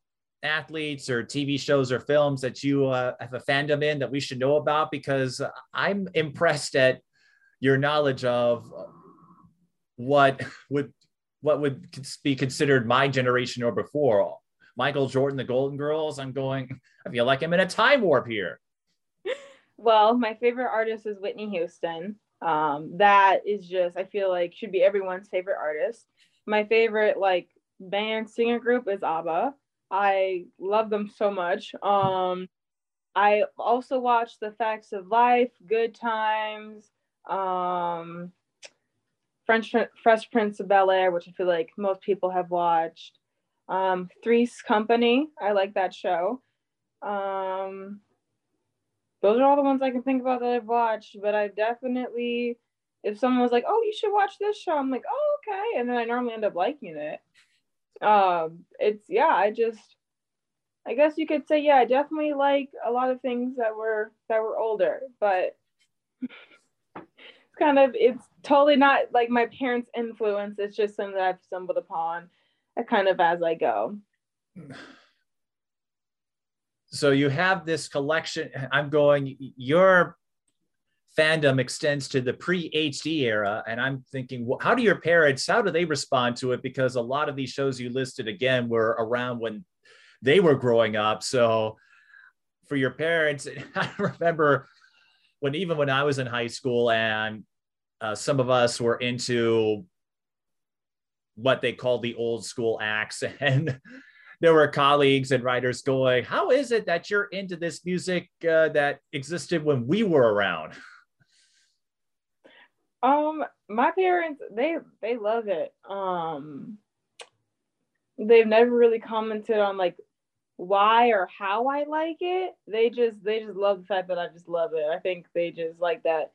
athletes or TV shows or films that you uh, have a fandom in that we should know about? Because I'm impressed at your knowledge of what would what would be considered my generation or before. Michael Jordan, the Golden Girls. I'm going. I feel like I'm in a time warp here. Well, my favorite artist is Whitney Houston. Um, that is just I feel like should be everyone's favorite artist. My favorite like band singer group is ABBA. I love them so much. Um, I also watch The Facts of Life, Good Times, um, French Fresh Prince of Bel Air, which I feel like most people have watched. Um, Three's Company, I like that show. Um, those are all the ones I can think about that I've watched. But I definitely, if someone was like, "Oh, you should watch this show," I'm like, "Oh, okay," and then I normally end up liking it. Um, it's yeah, I just, I guess you could say, yeah, I definitely like a lot of things that were that were older, but it's kind of it's totally not like my parents' influence. It's just something that I've stumbled upon, uh, kind of as I go. so you have this collection. I'm going, your fandom extends to the pre HD era. And I'm thinking, how do your parents, how do they respond to it? Because a lot of these shows you listed again were around when they were growing up. So for your parents, I remember when even when I was in high school and uh, some of us were into what they call the old school acts and there were colleagues and writers going how is it that you're into this music uh, that existed when we were around um my parents they they love it um they've never really commented on like why or how I like it. They just they just love the fact that I just love it. I think they just like that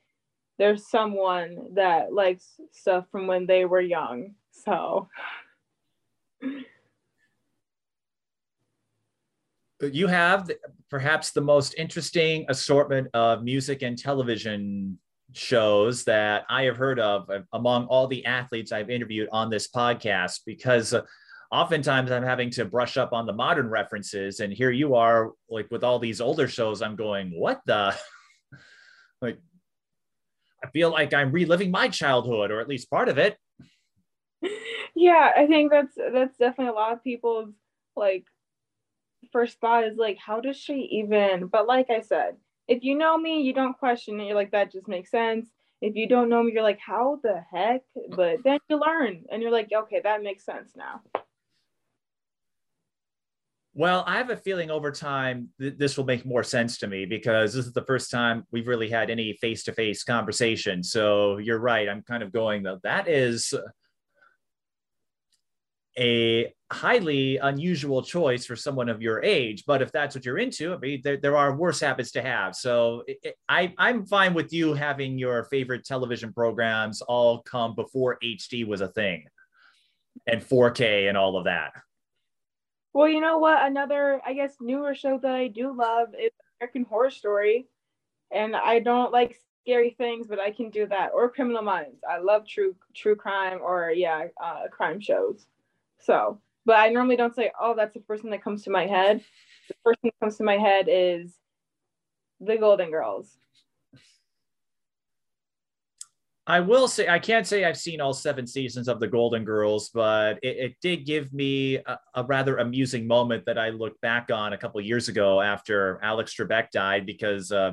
there's someone that likes stuff from when they were young. So you have perhaps the most interesting assortment of music and television shows that I have heard of uh, among all the athletes I've interviewed on this podcast because uh, oftentimes I'm having to brush up on the modern references. And here you are, like with all these older shows, I'm going, what the? like, I feel like I'm reliving my childhood, or at least part of it. Yeah, I think that's that's definitely a lot of people's like first thought is like, how does she even? But like I said, if you know me, you don't question it. You're like, that just makes sense. If you don't know me, you're like, how the heck? But then you learn and you're like, okay, that makes sense now. Well, I have a feeling over time th- this will make more sense to me because this is the first time we've really had any face to face conversation. So you're right. I'm kind of going, though, that is a highly unusual choice for someone of your age. But if that's what you're into, I mean, there, there are worse habits to have. So it, it, I, I'm fine with you having your favorite television programs all come before HD was a thing and 4K and all of that. Well, you know what? Another, I guess, newer show that I do love is American Horror Story. And I don't like scary things, but I can do that. Or Criminal Minds. I love true true crime or yeah, uh, crime shows. So, but I normally don't say, oh, that's the first thing that comes to my head. The first thing that comes to my head is The Golden Girls. I will say I can't say I've seen all seven seasons of the Golden Girls, but it, it did give me a, a, rather amusing moment that I look back on a couple years ago after Alex Trebek died because uh,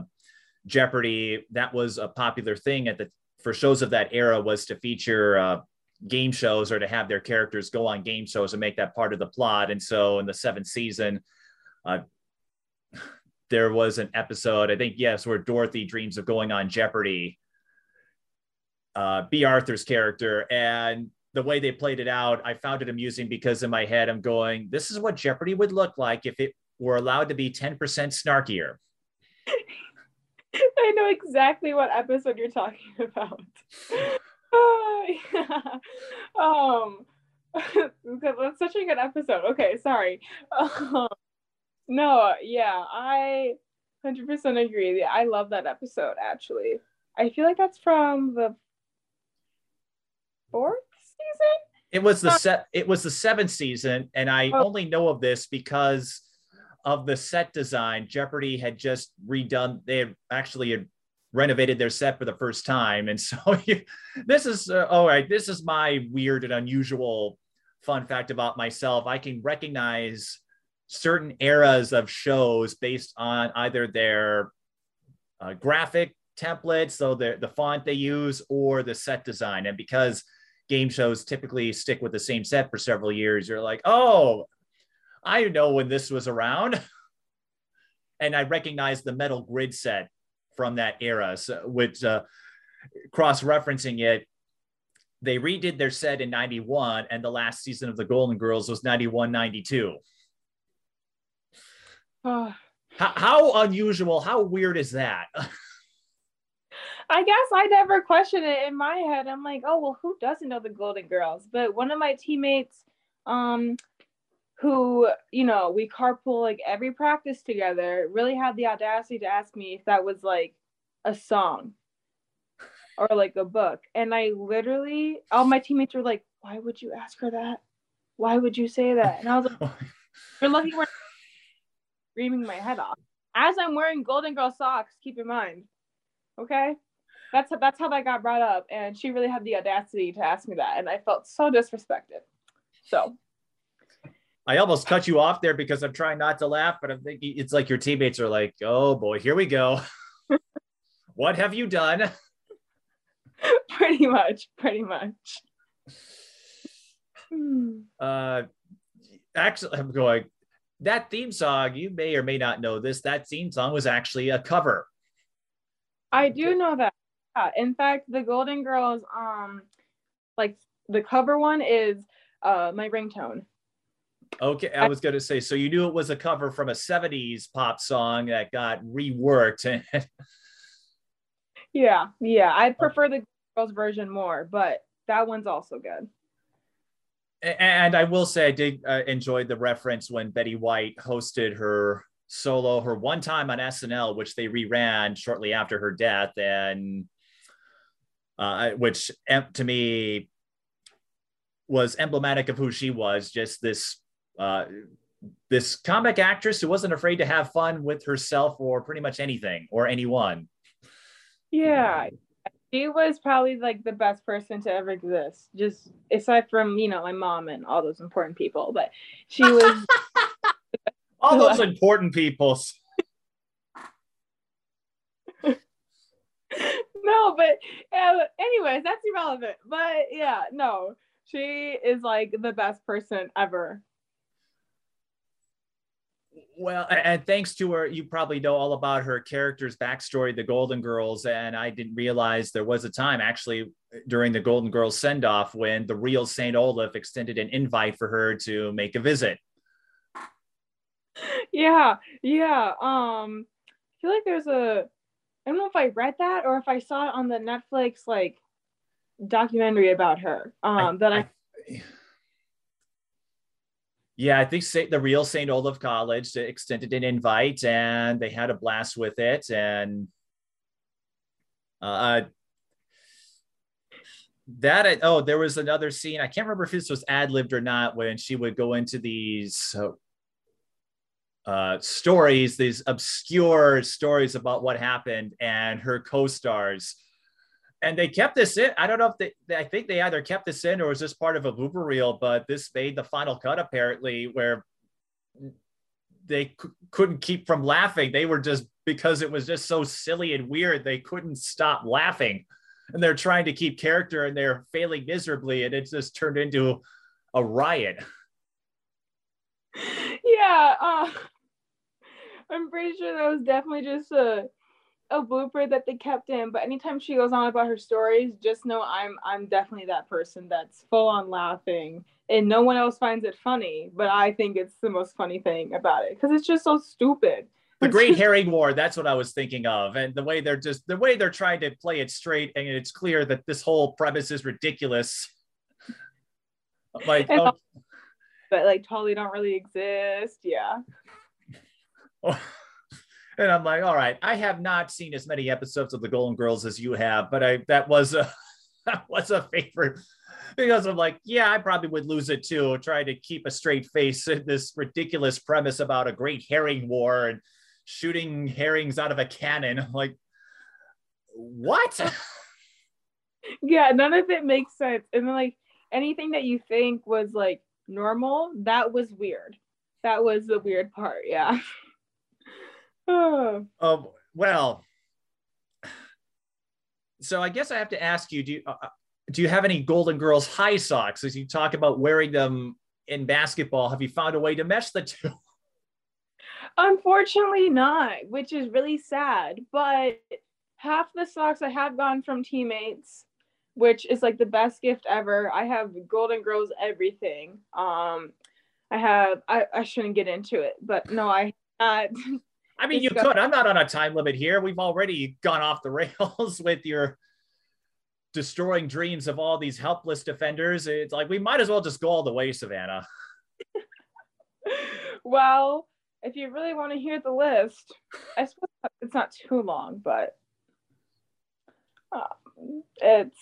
Jeopardy that was a popular thing at the for shows of that era was to feature uh, game shows or to have their characters go on game shows and make that part of the plot. And so in the seventh season, uh, there was an episode I think yes where Dorothy dreams of going on Jeopardy uh, Bea Arthur's character. And the way they played it out, I found it amusing because in my head, I'm going, this is what Jeopardy would look like if it were allowed to be 10% snarkier. I know exactly what episode you're talking about. Um, that's such a good episode. Okay, sorry. Um, no, yeah, I 100% agree. I love that episode actually. I feel like that's from the fourth season. It was the set. It was the seventh season, and I oh. only know of this because of the set design. Jeopardy had just redone. They had actually had renovated their set for the first time, and so this is uh, all right. This is my weird and unusual fun fact about myself. I can recognize certain eras of shows based on either their uh, graphic templates, so the the font they use, or the set design, and because game shows typically stick with the same set for several years, you're like, oh, I know when this was around. and I recognize the metal grid set from that era, so, which uh, cross referencing it, they redid their set in 91, and the last season of the Golden Girls was 91 92. how, how unusual, how weird is that? I guess I never questioned it in my head. I'm like, oh well, who doesn't know the Golden Girls? But one of my teammates, um, who you know we carpool like every practice together, really had the audacity to ask me if that was like a song or like a book, and I literally, all my teammates were like, why would you ask her that? Why would you say that? And I was like, you're lucky we're screaming my head off as I'm wearing Golden Girl socks. Keep in mind, okay that's that's how that got brought up and she really had the audacity to ask me that and i felt so disrespected so i almost cut you off there because i'm trying not to laugh but i'm thinking it's like your teammates are like oh boy here we go what have you done? pretty much, pretty much. Uh, actually, I'm going. That theme song, you may or may not know this. That theme song was actually a cover. I do know that. Yeah. In fact, the Golden Girls, um, like the cover one is uh my ringtone. Okay, I was going to say, so you knew it was a cover from a 70s pop song that got reworked. yeah, yeah. I prefer the girls version more, but that one's also good. And I will say, I did uh, enjoy the reference when Betty White hosted her solo, her one time on SNL, which they reran shortly after her death, and uh, which to me was emblematic of who she was just this uh, this comic actress who wasn't afraid to have fun with herself or pretty much anything or anyone. Yeah, she was probably like the best person to ever exist, just aside from you know my mom and all those important people. But she was all those important people. no, but uh, anyways, that's irrelevant. But yeah, no, she is like the best person ever well, and thanks to her, you probably know all about her character's backstory, the Golden Girls. And I didn't realize there was a time actually during the Golden Girls send off when the real St. Olaf extended an invite for her to make a visit. Yeah, yeah. Um, I feel like there's a, I don't know if I read that or if I saw it on the Netflix like documentary about her. Um, I, that I, I yeah, I think the real St. Olaf College extended an invite and they had a blast with it. And uh, that, oh, there was another scene. I can't remember if this was ad libbed or not when she would go into these uh, stories, these obscure stories about what happened, and her co stars and they kept this in. I don't know if they, I think they either kept this in or was this part of a blooper reel, but this made the final cut apparently where they c- couldn't keep from laughing. They were just because it was just so silly and weird, they couldn't stop laughing. And they're trying to keep character and they're failing miserably, and it just turned into a riot. Yeah, uh, I'm pretty sure that was definitely just a a blooper that they kept in, but anytime she goes on about her stories, just know I'm I'm definitely that person that's full on laughing and no one else finds it funny, but I think it's the most funny thing about it because it's just so stupid. The Great Herring War, that's what I was thinking of. And the way they're just the way they're trying to play it straight, and it's clear that this whole premise is ridiculous. Like oh. but like totally don't really exist. Yeah. Oh. And I'm like, all right, I have not seen as many episodes of the Golden Girls as you have, but I that was a that was a favorite because I'm like, yeah, I probably would lose it too, trying to keep a straight face in this ridiculous premise about a great herring war and shooting herrings out of a cannon. Like, what? yeah, none of it makes sense. And then like anything that you think was like normal, that was weird. That was the weird part, yeah. um, well, so I guess I have to ask you: Do you uh, uh, do you have any Golden Girls high socks? As you talk about wearing them in basketball, have you found a way to mesh the two? Unfortunately, not, which is really sad. But half the socks I have gone from teammates, which is like the best gift ever. I have Golden Girls everything. Um, I have I, I shouldn't get into it, but no, I had I mean, you could. I'm not on a time limit here. We've already gone off the rails with your destroying dreams of all these helpless defenders. It's like we might as well just go all the way, Savannah. well, if you really want to hear the list, I suppose it's not too long, but um, it's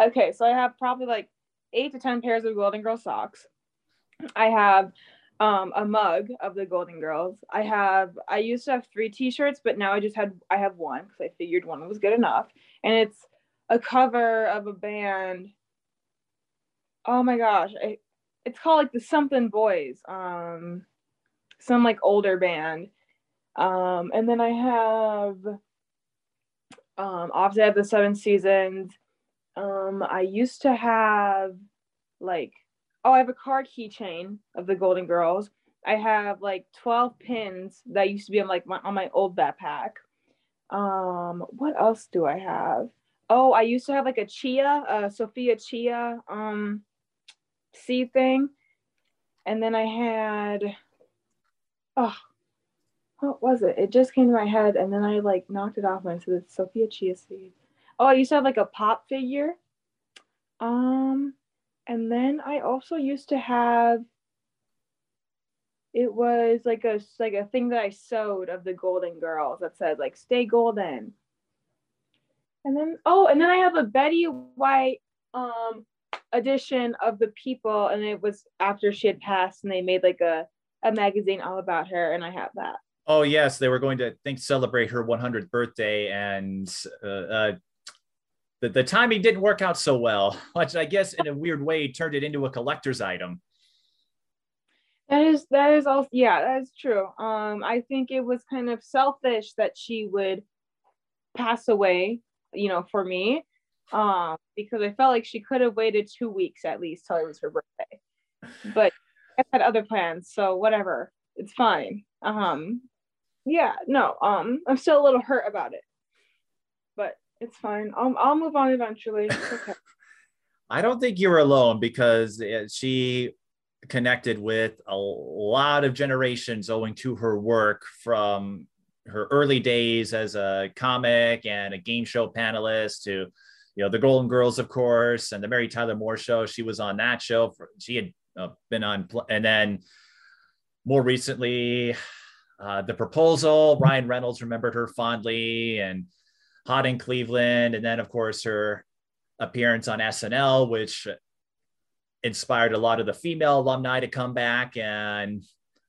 okay. So I have probably like eight to 10 pairs of Golden Girl socks. I have um, a mug of the Golden Girls. I have I used to have three T-shirts, but now I just had I have one because I figured one was good enough, and it's a cover of a band. Oh my gosh, I, it's called like the Something Boys, um, some like older band, um, and then I have Um, obviously, I have the seven seasons. Um, I used to have like, oh, I have a car keychain of the Golden Girls. I have like 12 pins that used to be on like my on my old backpack. Um, what else do I have? Oh, I used to have like a chia, a Sophia chia um seed thing. And then I had oh what was it? It just came to my head and then I like knocked it off and I said it's Sophia Chia seed. Oh, I used to have like a pop figure. Um and then I also used to have it was like a like a thing that I sewed of the Golden Girls that said like "Stay Golden." And then oh, and then I have a Betty White um edition of the People, and it was after she had passed, and they made like a a magazine all about her, and I have that. Oh yes, they were going to think celebrate her 100th birthday, and uh, uh, the the timing didn't work out so well, which I guess in a weird way turned it into a collector's item. That is that is also yeah, that is true. Um, I think it was kind of selfish that she would pass away, you know, for me. Um, because I felt like she could have waited two weeks at least till it was her birthday. But I had other plans, so whatever. It's fine. Um, yeah, no, um, I'm still a little hurt about it. It's fine. I'll I'll move on eventually. okay. I don't think you're alone because uh, she connected with a lot of generations owing to her work from her early days as a comic and a game show panelist to you know the golden girls of course and the mary tyler moore show she was on that show for, she had uh, been on and then more recently uh, the proposal ryan reynolds remembered her fondly and hot in cleveland and then of course her appearance on snl which inspired a lot of the female alumni to come back and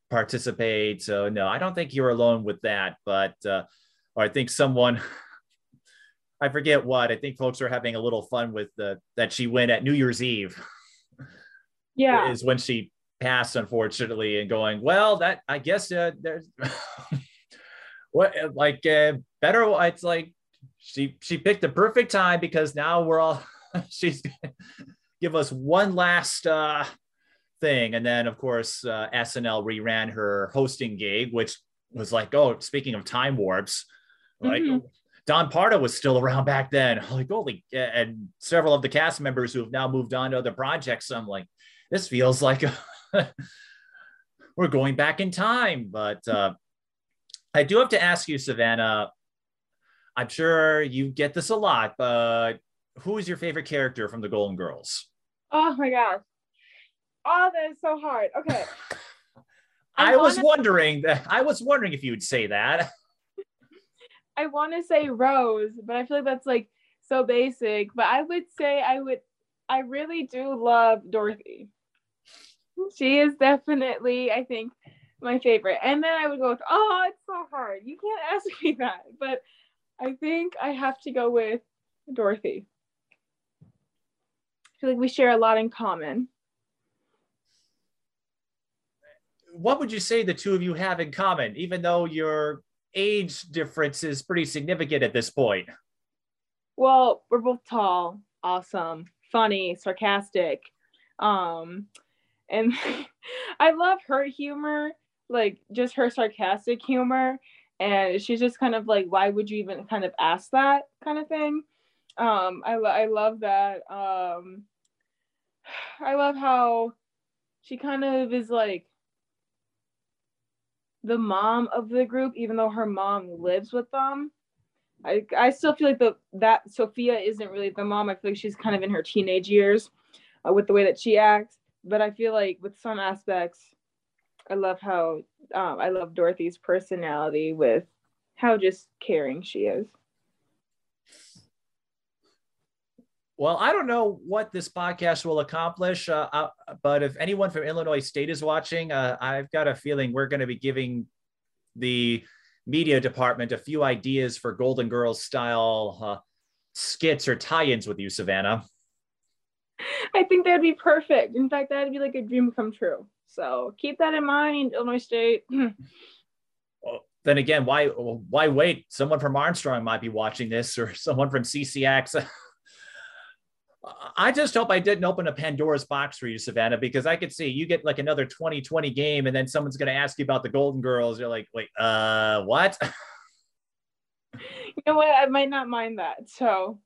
participate. So no, I don't think you're alone with that. But uh, or I think someone, I forget what. I think folks are having a little fun with the that she went at New Year's Eve. Yeah, is when she passed, unfortunately, and going well. That I guess uh, there's what like uh, better. It's like she she picked the perfect time because now we're all she's give us one last uh, thing. And then, of course, uh, SNL reran her hosting gig, which was like, oh, speaking of time warps, like mm-hmm. Don Pardo was still around back then. Like, holy, and several of the cast members who have now moved on to other projects. I'm like, this feels like a, we're going back in time. But uh, I do have to ask you, Savannah. I'm sure you get this a lot, but who is your favorite character from the Golden Girls? Oh my gosh. Oh, that is so hard. Okay. I, I was wanna... wondering that I was wondering if you would say that. I want to say Rose, but I feel like that's like so basic. But I would say I would I really do love Dorothy. She is definitely, I think, my favorite. And then I would go with, oh, it's so hard. You can't ask me that. But I think I have to go with Dorothy I feel like we share a lot in common. What would you say the two of you have in common, even though your age difference is pretty significant at this point? Well, we're both tall, awesome, funny, sarcastic. Um, and I love her humor, like just her sarcastic humor. And she's just kind of like, why would you even kind of ask that kind of thing? um i, I love that um i love how she kind of is like the mom of the group even though her mom lives with them. I i still feel like the that sophia isn't really the mom. I feel like she's kind of in her teenage years uh, with the way that she acts. But i feel like with some aspects i love how um, i love dorothy's personality with how just caring she is Well, I don't know what this podcast will accomplish, uh, uh, but if anyone from Illinois State is watching, uh, I've got a feeling we're going to be giving the media department a few ideas for Golden Girls style uh, skits or tie ins with you, Savannah. I think that'd be perfect. In fact, that'd be like a dream come true. So keep that in mind, Illinois State. well, then again, why why wait? Someone from Armstrong might be watching this, or someone from CCX. I just hope I didn't open a Pandora's box for you, Savannah, because I could see you get like another 2020 game, and then someone's going to ask you about the Golden Girls. You're like, wait, uh, what? You know what? I might not mind that. So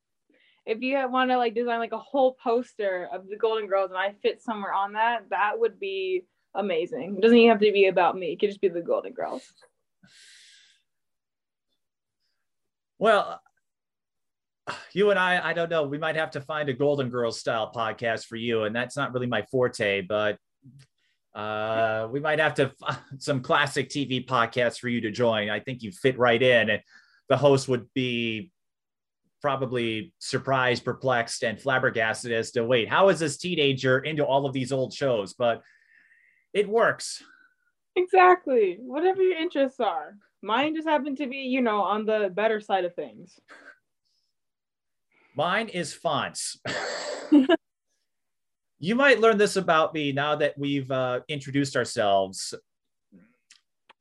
if you want to like design like a whole poster of the Golden Girls and I fit somewhere on that, that would be amazing. It doesn't even have to be about me. It could just be the Golden Girls. Well, you and I, I don't know. We might have to find a Golden Girls style podcast for you, and that's not really my forte. But uh, we might have to find some classic TV podcasts for you to join. I think you fit right in, and the host would be probably surprised, perplexed, and flabbergasted as to wait, how is this teenager into all of these old shows? But it works. Exactly. Whatever your interests are. Mine just happened to be, you know, on the better side of things. Mine is fonts. you might learn this about me now that we've uh, introduced ourselves.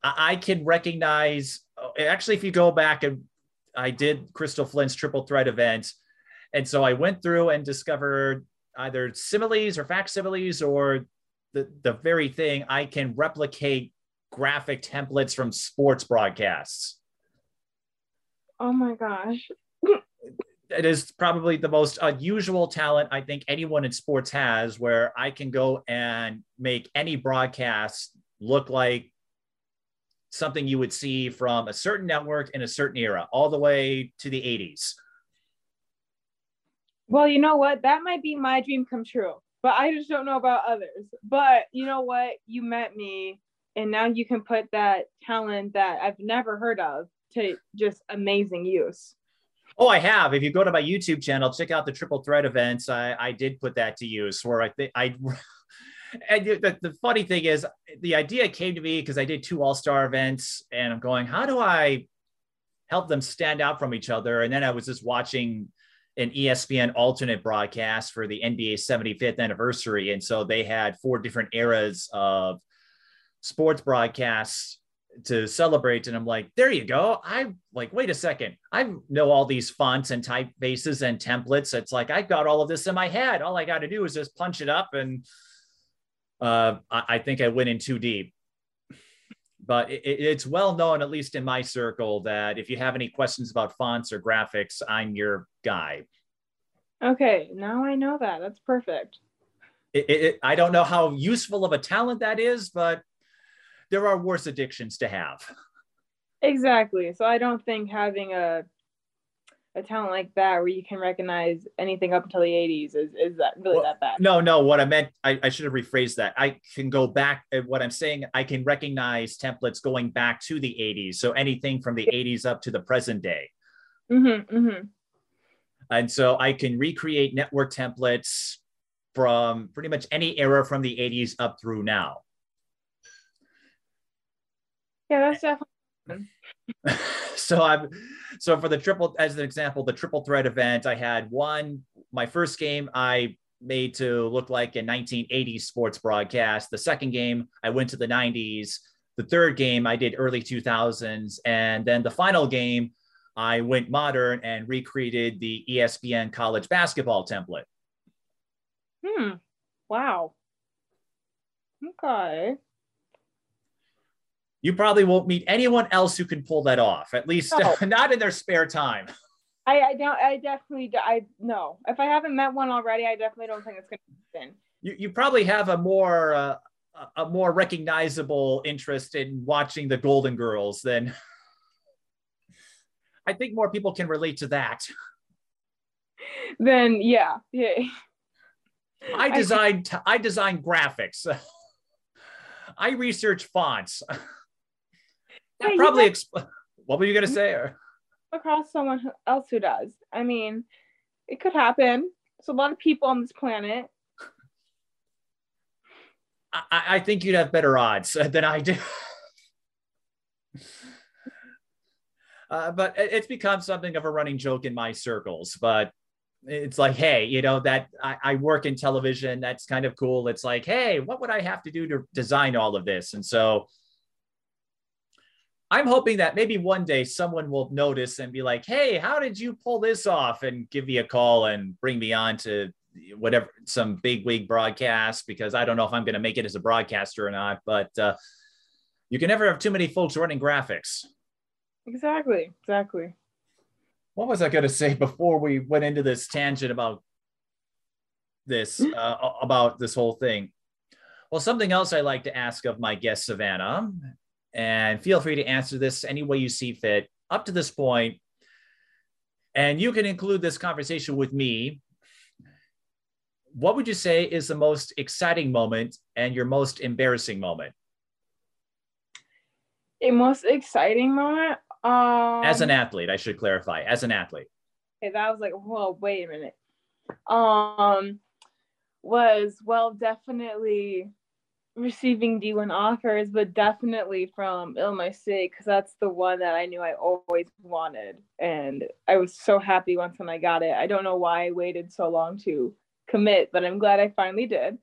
I-, I can recognize, actually, if you go back and I did Crystal Flint's triple threat event. And so I went through and discovered either similes or facsimiles or the, the very thing I can replicate graphic templates from sports broadcasts. Oh my gosh. it is probably the most unusual talent I think anyone in sports has, where I can go and make any broadcast look like something you would see from a certain network in a certain era, all the way to the 80s. Well, you know what? That might be my dream come true, but I just don't know about others. But you know what? You met me, and now you can put that talent that I've never heard of to just amazing use. Oh, I have. If you go to my YouTube channel, check out the triple threat events. I, I did put that to use where I think I and the, the funny thing is, the idea came to me because I did two All Star events, and I'm going, how do I help them stand out from each other? And then I was just watching an ESPN alternate broadcast for the NBA 75th anniversary, and so they had four different eras of sports broadcasts to celebrate. And i'm like there you go. I like wait a second. I know all these fonts and typefaces and templates. It's like i've got all of this in my head. All i got to do is just punch it up. And uh, I, I, think I went in too deep. But it, it's well known, at least in my circle, that if you have any questions about fonts or graphics, I'm your guy. Okay, now I know that. That's perfect. It, it, I don't know how useful of a talent that is, but there are worse addictions to have. Exactly. So I don't think having a a talent like that where you can recognize anything up until the 80s is, is that really well, that bad no no what i meant I, I should have rephrased that i can go back uh, what i'm saying i can recognize templates going back to the 80s so anything from the 80s up to the present day mm-hmm, mm-hmm. And so i can recreate network templates from pretty much any era from the 80s up through now yeah that's definitely so I'm so for the triple as an example, the triple threat event, I had one my first game I made to look like a 1980s sports broadcast. The second game I went to the 90s. The third game I did early 2000s, and then the final game I went modern and recreated the ESPN college basketball template. Hmm. Wow. Okay you probably won't meet anyone else who can pull that off, at least no. not in their spare time. I, I don't, I definitely, I no. If I haven't met one already, I definitely don't think it's going to happen. You, you probably have a more, uh, a more recognizable interest in watching the Golden Girls than I think more people can relate to that. Then yeah, yeah. I designed I designed graphics. I research fonts. That probably. Exp- what were you gonna say? Or? Across someone else who does. I mean, it could happen. There's a lot of people on this planet. I, I think you'd have better odds than I do. Uh, but it's become something of a running joke in my circles. But it's like, hey, you know, that I, I, work in television. That's kind of cool. It's like, hey, what would I have to do to design all of this? And so I'm hoping that maybe one day someone will notice and be like, "Hey, how did you pull this off?" and give me a call and bring me on to whatever some big wig broadcast because I don't know if I'm going to make it as a broadcaster or not. But uh, you can never have too many folks running graphics. Exactly. Exactly. What was I going to say before we went into this tangent about this uh, about this whole thing? Well, something else I like to ask of my guest Savannah, and feel free to answer this any way you see fit up to this point, and you can include this conversation with me what would you say is the most exciting moment and your most embarrassing moment? A most exciting moment? Um, as an athlete, I should clarify. As an athlete. Okay, that was like, whoa, wait a minute. Um, was well, definitely receiving D1 offers, but definitely from Illinois State because that's the one that I knew I always wanted, and I was so happy once when I got it. I don't know why I waited so long to commit, but I'm glad I finally did.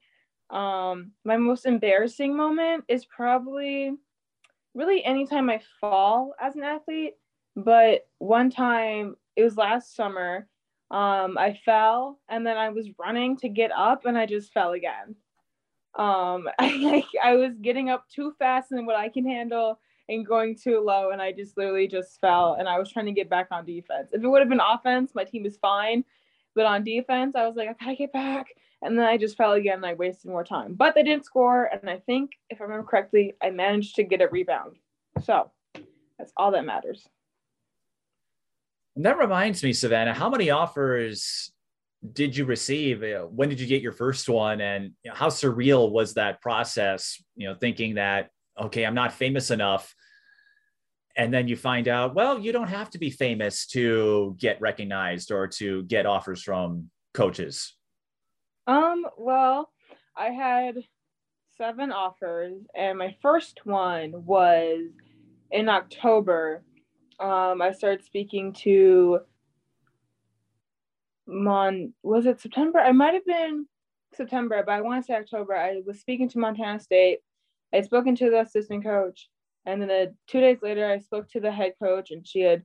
Um, my most embarrassing moment is probably really anytime I fall as an athlete. But one time, it was last summer, um, I fell and then I was running to get up and I just fell again. Um, I, I was getting up too fast than what I can handle and going too low, and I just literally just fell. And I was trying to get back on defense. If it would have been offense, my team is fine. But on defense, I was like, I gotta get back. And then I just fell again I wasted more time. But they didn't score. And I think, if I remember correctly, I managed to get a rebound. So that's all that matters. And that reminds me, Savannah, how many offers did you receive? Uh, when did you get your first one? And how surreal was that process? You know, thinking that, okay, I'm not famous enough and then you find out well you don't have to be famous to get recognized or to get offers from coaches um well i had seven offers and my first one was in october. Um i started speaking to mon was it september? I might have been september but i want to say october. I was speaking to montana state. I spoken to the assistant coach and then uh, two days later, I spoke to the head coach, and she had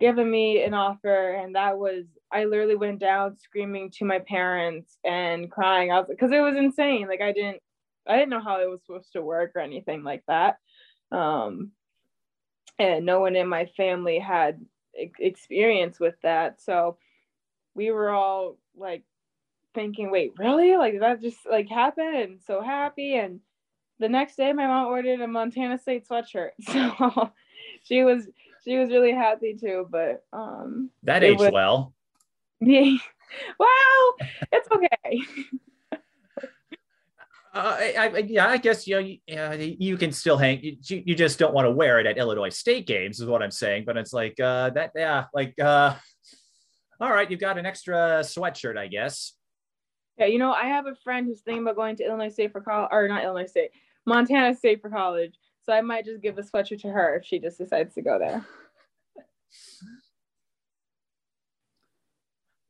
given me an offer, and that was I literally went down screaming to my parents and crying. I was because it was insane. Like I didn't I didn't know how it was supposed to work or anything like that. Um, and no one in my family had experience with that, so we were all like thinking, "Wait, really? Like that just like happened?" And so happy and the next day my mom ordered a Montana State sweatshirt. So she was she was really happy too. But um that aged was, well. Yeah. Well, it's okay. Uh, I, I, yeah, I guess you know you, uh, you can still hang. You, you just don't want to wear it at Illinois State games, is what I'm saying. But it's like uh, that, yeah, like uh, all right, you've got an extra sweatshirt, I guess. Yeah, you know, I have a friend who's thinking about going to Illinois State for college, or not Illinois State, Montana State for college. So I might just give a sweatshirt to her if she just decides to go there.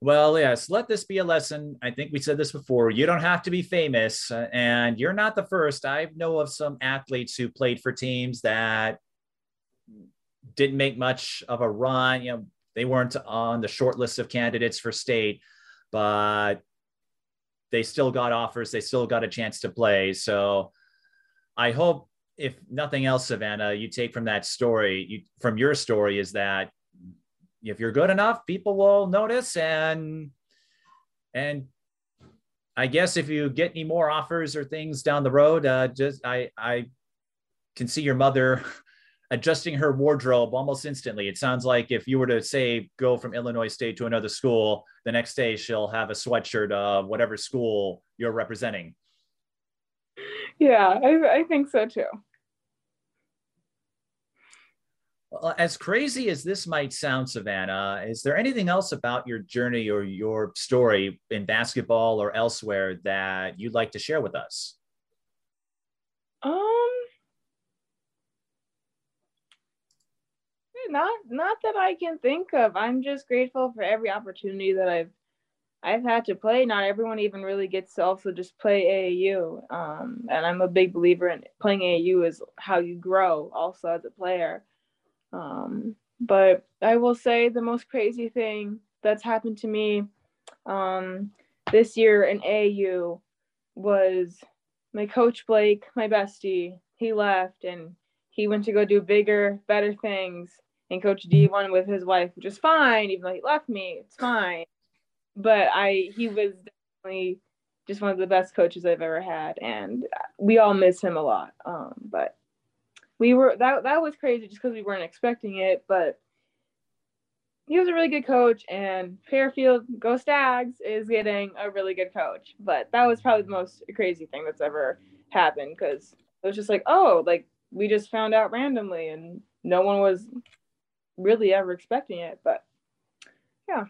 Well, yes, let this be a lesson. I think we said this before. You don't have to be famous, uh, and you're not the first. I know of some athletes who played for teams that didn't make much of a run. You know, they weren't on the short list of candidates for state, but they still got offers. They still got a chance to play. So I hope, if nothing else, Savannah, you take from that story, you, from your story, is that if you're good enough, people will notice, and and I guess if you get any more offers or things down the road, uh, just I I can see your mother adjusting her wardrobe almost instantly. It sounds like if you were to say go from Illinois State to another school, the next day she'll have a sweatshirt of whatever school you're representing yeah, I, I think so too. Well, as crazy as this might sound, Savannah, is there anything else about your journey or your story in basketball or elsewhere that you'd like to share with us? Um, not not that I can think of. I'm just grateful for every opportunity that I've I've had to play. Not everyone even really gets to also just play AAU. Um, and I'm a big believer in playing AAU is how you grow also as a player. Um, but I will say the most crazy thing that's happened to me um, this year in AAU was my coach Blake, my bestie. He left and he went to go do bigger, better things. And Coach D won with his wife, which is fine, even though he left me. It's fine but I he was definitely just one of the best coaches I've ever had, and we all miss him a lot. Um, but we were that that was crazy just because we weren't expecting it, but he was a really good coach, and Fairfield Go Stags is getting a really good coach. But that was probably the most crazy thing that's ever happened because it was just like, oh, like we just found out randomly, and no one was really ever expecting it. But yeah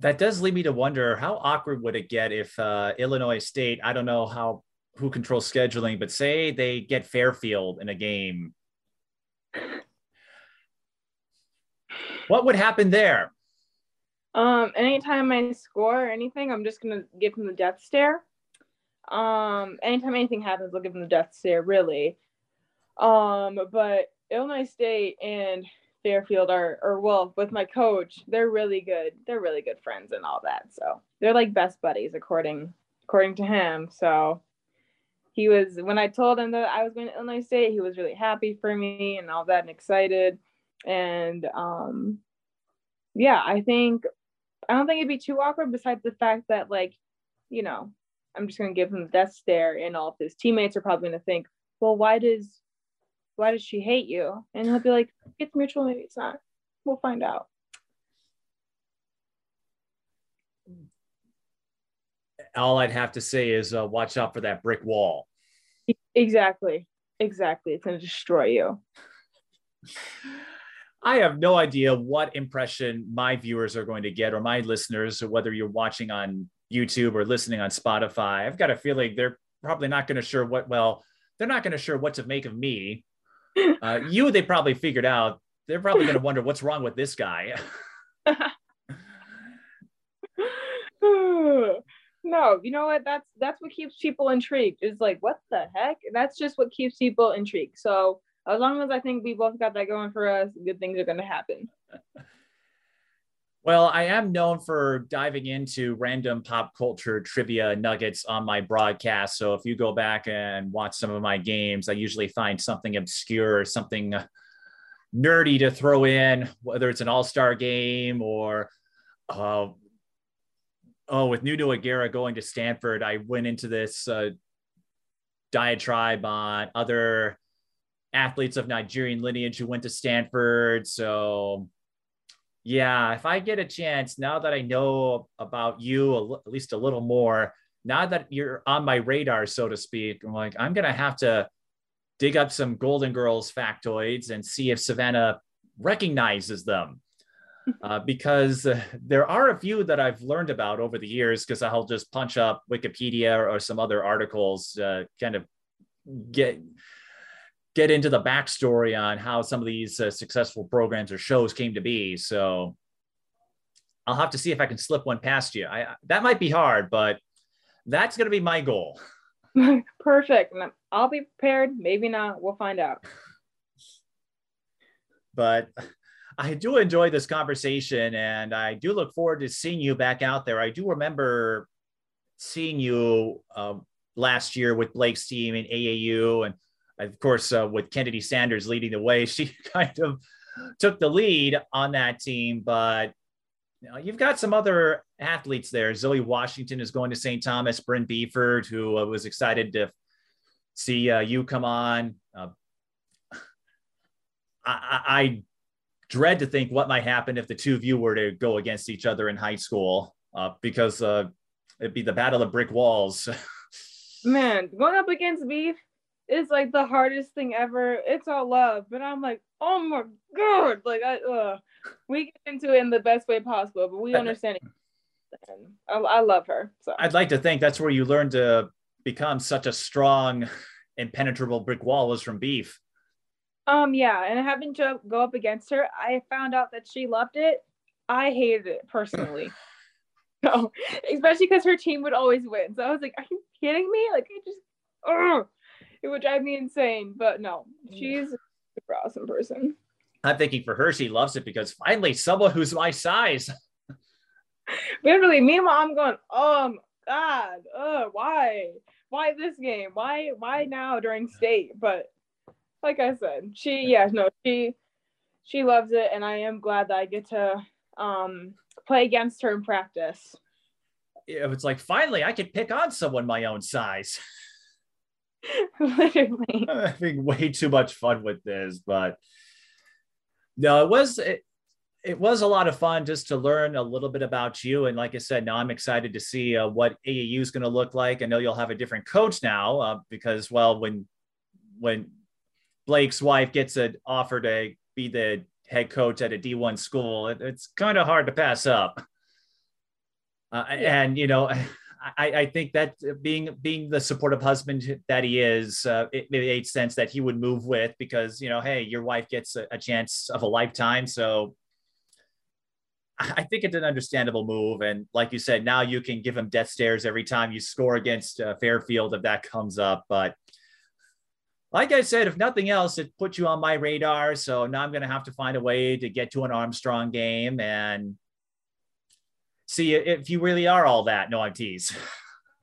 that does lead me to wonder how awkward would it get if uh, Illinois State, I don't know how who controls scheduling, but say they get Fairfield in a game. What would happen there? Um, anytime I score anything, I'm just gonna give him the death stare. Um, anytime anything happens, I'll give him the death stare, really. Um, but Illinois State and Fairfield are, or well, with my coach, they're really good. They're really good friends and all that. So they're like best buddies, according according to him. So he was when I told him that I was going to Illinois State, he was really happy for me and all that and excited. And um, yeah, I think I don't think it'd be too awkward. Besides the fact that like, you know, I'm just gonna give him the death stare, and all of his teammates are probably gonna think, well, why does why does she hate you? And he'll be like, it's mutual, maybe it's not. We'll find out. All I'd have to say is uh, watch out for that brick wall. Exactly. Exactly. It's going to destroy you. I have no idea what impression my viewers are going to get or my listeners, or whether you're watching on YouTube or listening on Spotify. I've got a feeling they're probably not going to sure what, well, they're not going to sure what to make of me uh, you, they probably figured out. They're probably going to wonder what's wrong with this guy. no, you know what? That's that's what keeps people intrigued. Is like, what the heck? That's just what keeps people intrigued. So as long as I think we both got that going for us, good things are going to happen. Well, I am known for diving into random pop culture trivia nuggets on my broadcast. So if you go back and watch some of my games, I usually find something obscure something nerdy to throw in, whether it's an all star game or, uh, oh, with Nunu Agara going to Stanford, I went into this uh, diatribe on other athletes of Nigerian lineage who went to Stanford. So, yeah, if I get a chance, now that I know about you at least a little more, now that you're on my radar, so to speak, I'm like, I'm going to have to dig up some Golden Girls factoids and see if Savannah recognizes them. Uh, because uh, there are a few that I've learned about over the years, because I'll just punch up Wikipedia or, or some other articles, uh, kind of get get into the backstory on how some of these uh, successful programs or shows came to be. So I'll have to see if I can slip one past you. I that might be hard, but that's going to be my goal. Perfect. I'll be prepared. Maybe not. We'll find out. But I do enjoy this conversation and I do look forward to seeing you back out there. I do remember seeing you uh, last year with Blake's team in AAU and of course, uh, with Kennedy Sanders leading the way, she kind of took the lead on that team. But you you've got some other athletes there. Zoe Washington is going to St. Thomas. Bryn Beeford, who uh, was excited to see uh, you come on. Uh, I, I, dread to think what might happen if the two of you were to go against each other in high school, uh, because uh, it'd be the battle of brick walls. Man, going up against Beef, it's like the hardest thing ever. It's all love, but I'm like, oh my god, like I, uh, we get into it in the best way possible, but we understand it. I, I love her. So I'd like to think that's where you learned to become such a strong, impenetrable brick wall was from beef. Um, yeah, and having to go up against her, I found out that she loved it. I hated it personally. so, especially because her team would always win. So I was like, are you kidding me? Like, I just, ugh, it would drive me insane. But no, she's a super awesome person. I'm thinking for her, she loves it because finally someone who's my size. Literally, meanwhile, I'm going, oh God, uh, why? Why this game? Why why now during state? But like I said, she yeah, no, she she loves it and I am glad that I get to um play against her in practice. Yeah, it's like finally I could pick on someone my own size. Literally. I'm having way too much fun with this, but no, it was it, it was a lot of fun just to learn a little bit about you. And like I said, now I'm excited to see uh, what AAU is going to look like. I know you'll have a different coach now uh, because, well, when when Blake's wife gets an offer to be the head coach at a D1 school, it, it's kind of hard to pass up. Uh, yeah. And you know, I, I, think that being being the supportive husband that he is, uh, it, made sense that he would move with because you know, hey, your wife gets a, a chance of a lifetime, so I think it's an understandable move. And like you said, now you can give him death stares every time you score against uh, Fairfield if that comes up. But like I said, if nothing else, it put you on my radar. So now I'm going to have to find a way to get to an Armstrong game and see if you really are all that. No, I'm tease.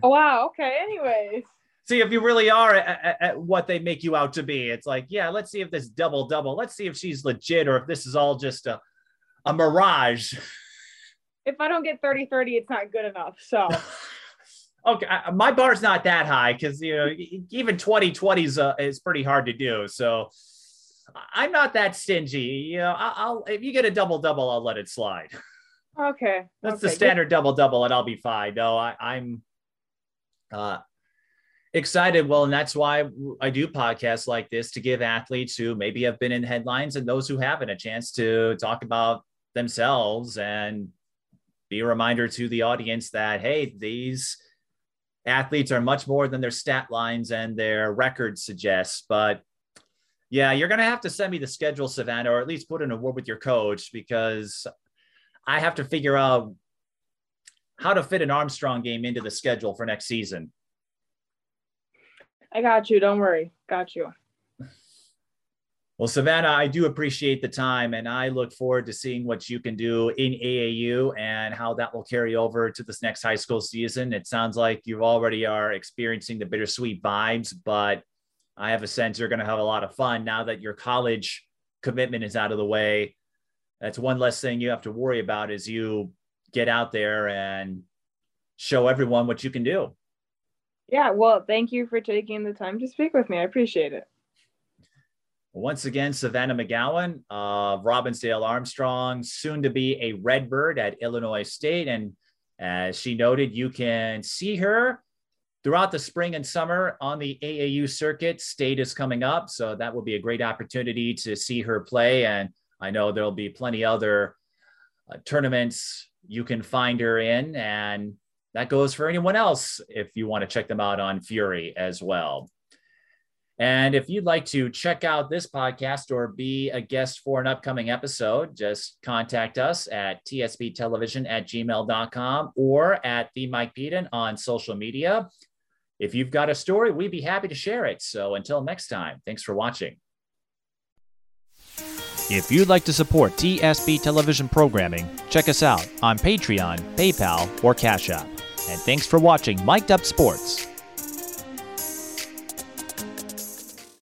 Oh, wow. Okay. Anyways. See if you really are at, at what they make you out to be. It's like, yeah, let's see if this double double. Let's see if she's legit or if this is all just a a mirage. If I don't get 30 30, it's not good enough. So. okay, my bar's not that high because you know even 2020 is uh, is pretty hard to do. So I'm not that stingy. You know, I'll, I'll if you get a double double, I'll let it slide. Okay, that's okay. the standard double double, and I'll be fine. No, I, I'm uh, excited. Well, and that's why I do podcasts like this to give athletes who maybe have been in headlines and those who haven't a chance to talk about themselves and be a reminder to the audience that, hey, these athletes are much more than their stat lines and their records suggest. But yeah, you're going to have to send me the schedule, Savannah, or at least put in a word with your coach because I have to figure out how to fit an Armstrong game into the schedule for next season. I got you. Don't worry. Got you. Well, Savannah, I do appreciate the time, and I look forward to seeing what you can do in AAU and how that will carry over to this next high school season. It sounds like you already are experiencing the bittersweet vibes, but I have a sense you're going to have a lot of fun now that your college commitment is out of the way. That's one less thing you have to worry about as you get out there and show everyone what you can do. Yeah, well, thank you for taking the time to speak with me. I appreciate it. Once again, Savannah McGowan, uh, Robbinsdale Armstrong, soon to be a Redbird at Illinois State. And as she noted, you can see her throughout the spring and summer on the AAU circuit. State is coming up, so that will be a great opportunity to see her play. And I know there'll be plenty other uh, tournaments you can find her in. And that goes for anyone else if you want to check them out on Fury as well. And if you'd like to check out this podcast or be a guest for an upcoming episode, just contact us at tsbtelevision at gmail.com or at the Mike Peden on social media. If you've got a story, we'd be happy to share it. So until next time, thanks for watching. If you'd like to support TSB television programming, check us out on Patreon, PayPal, or Cash App. And thanks for watching Miked Up Sports.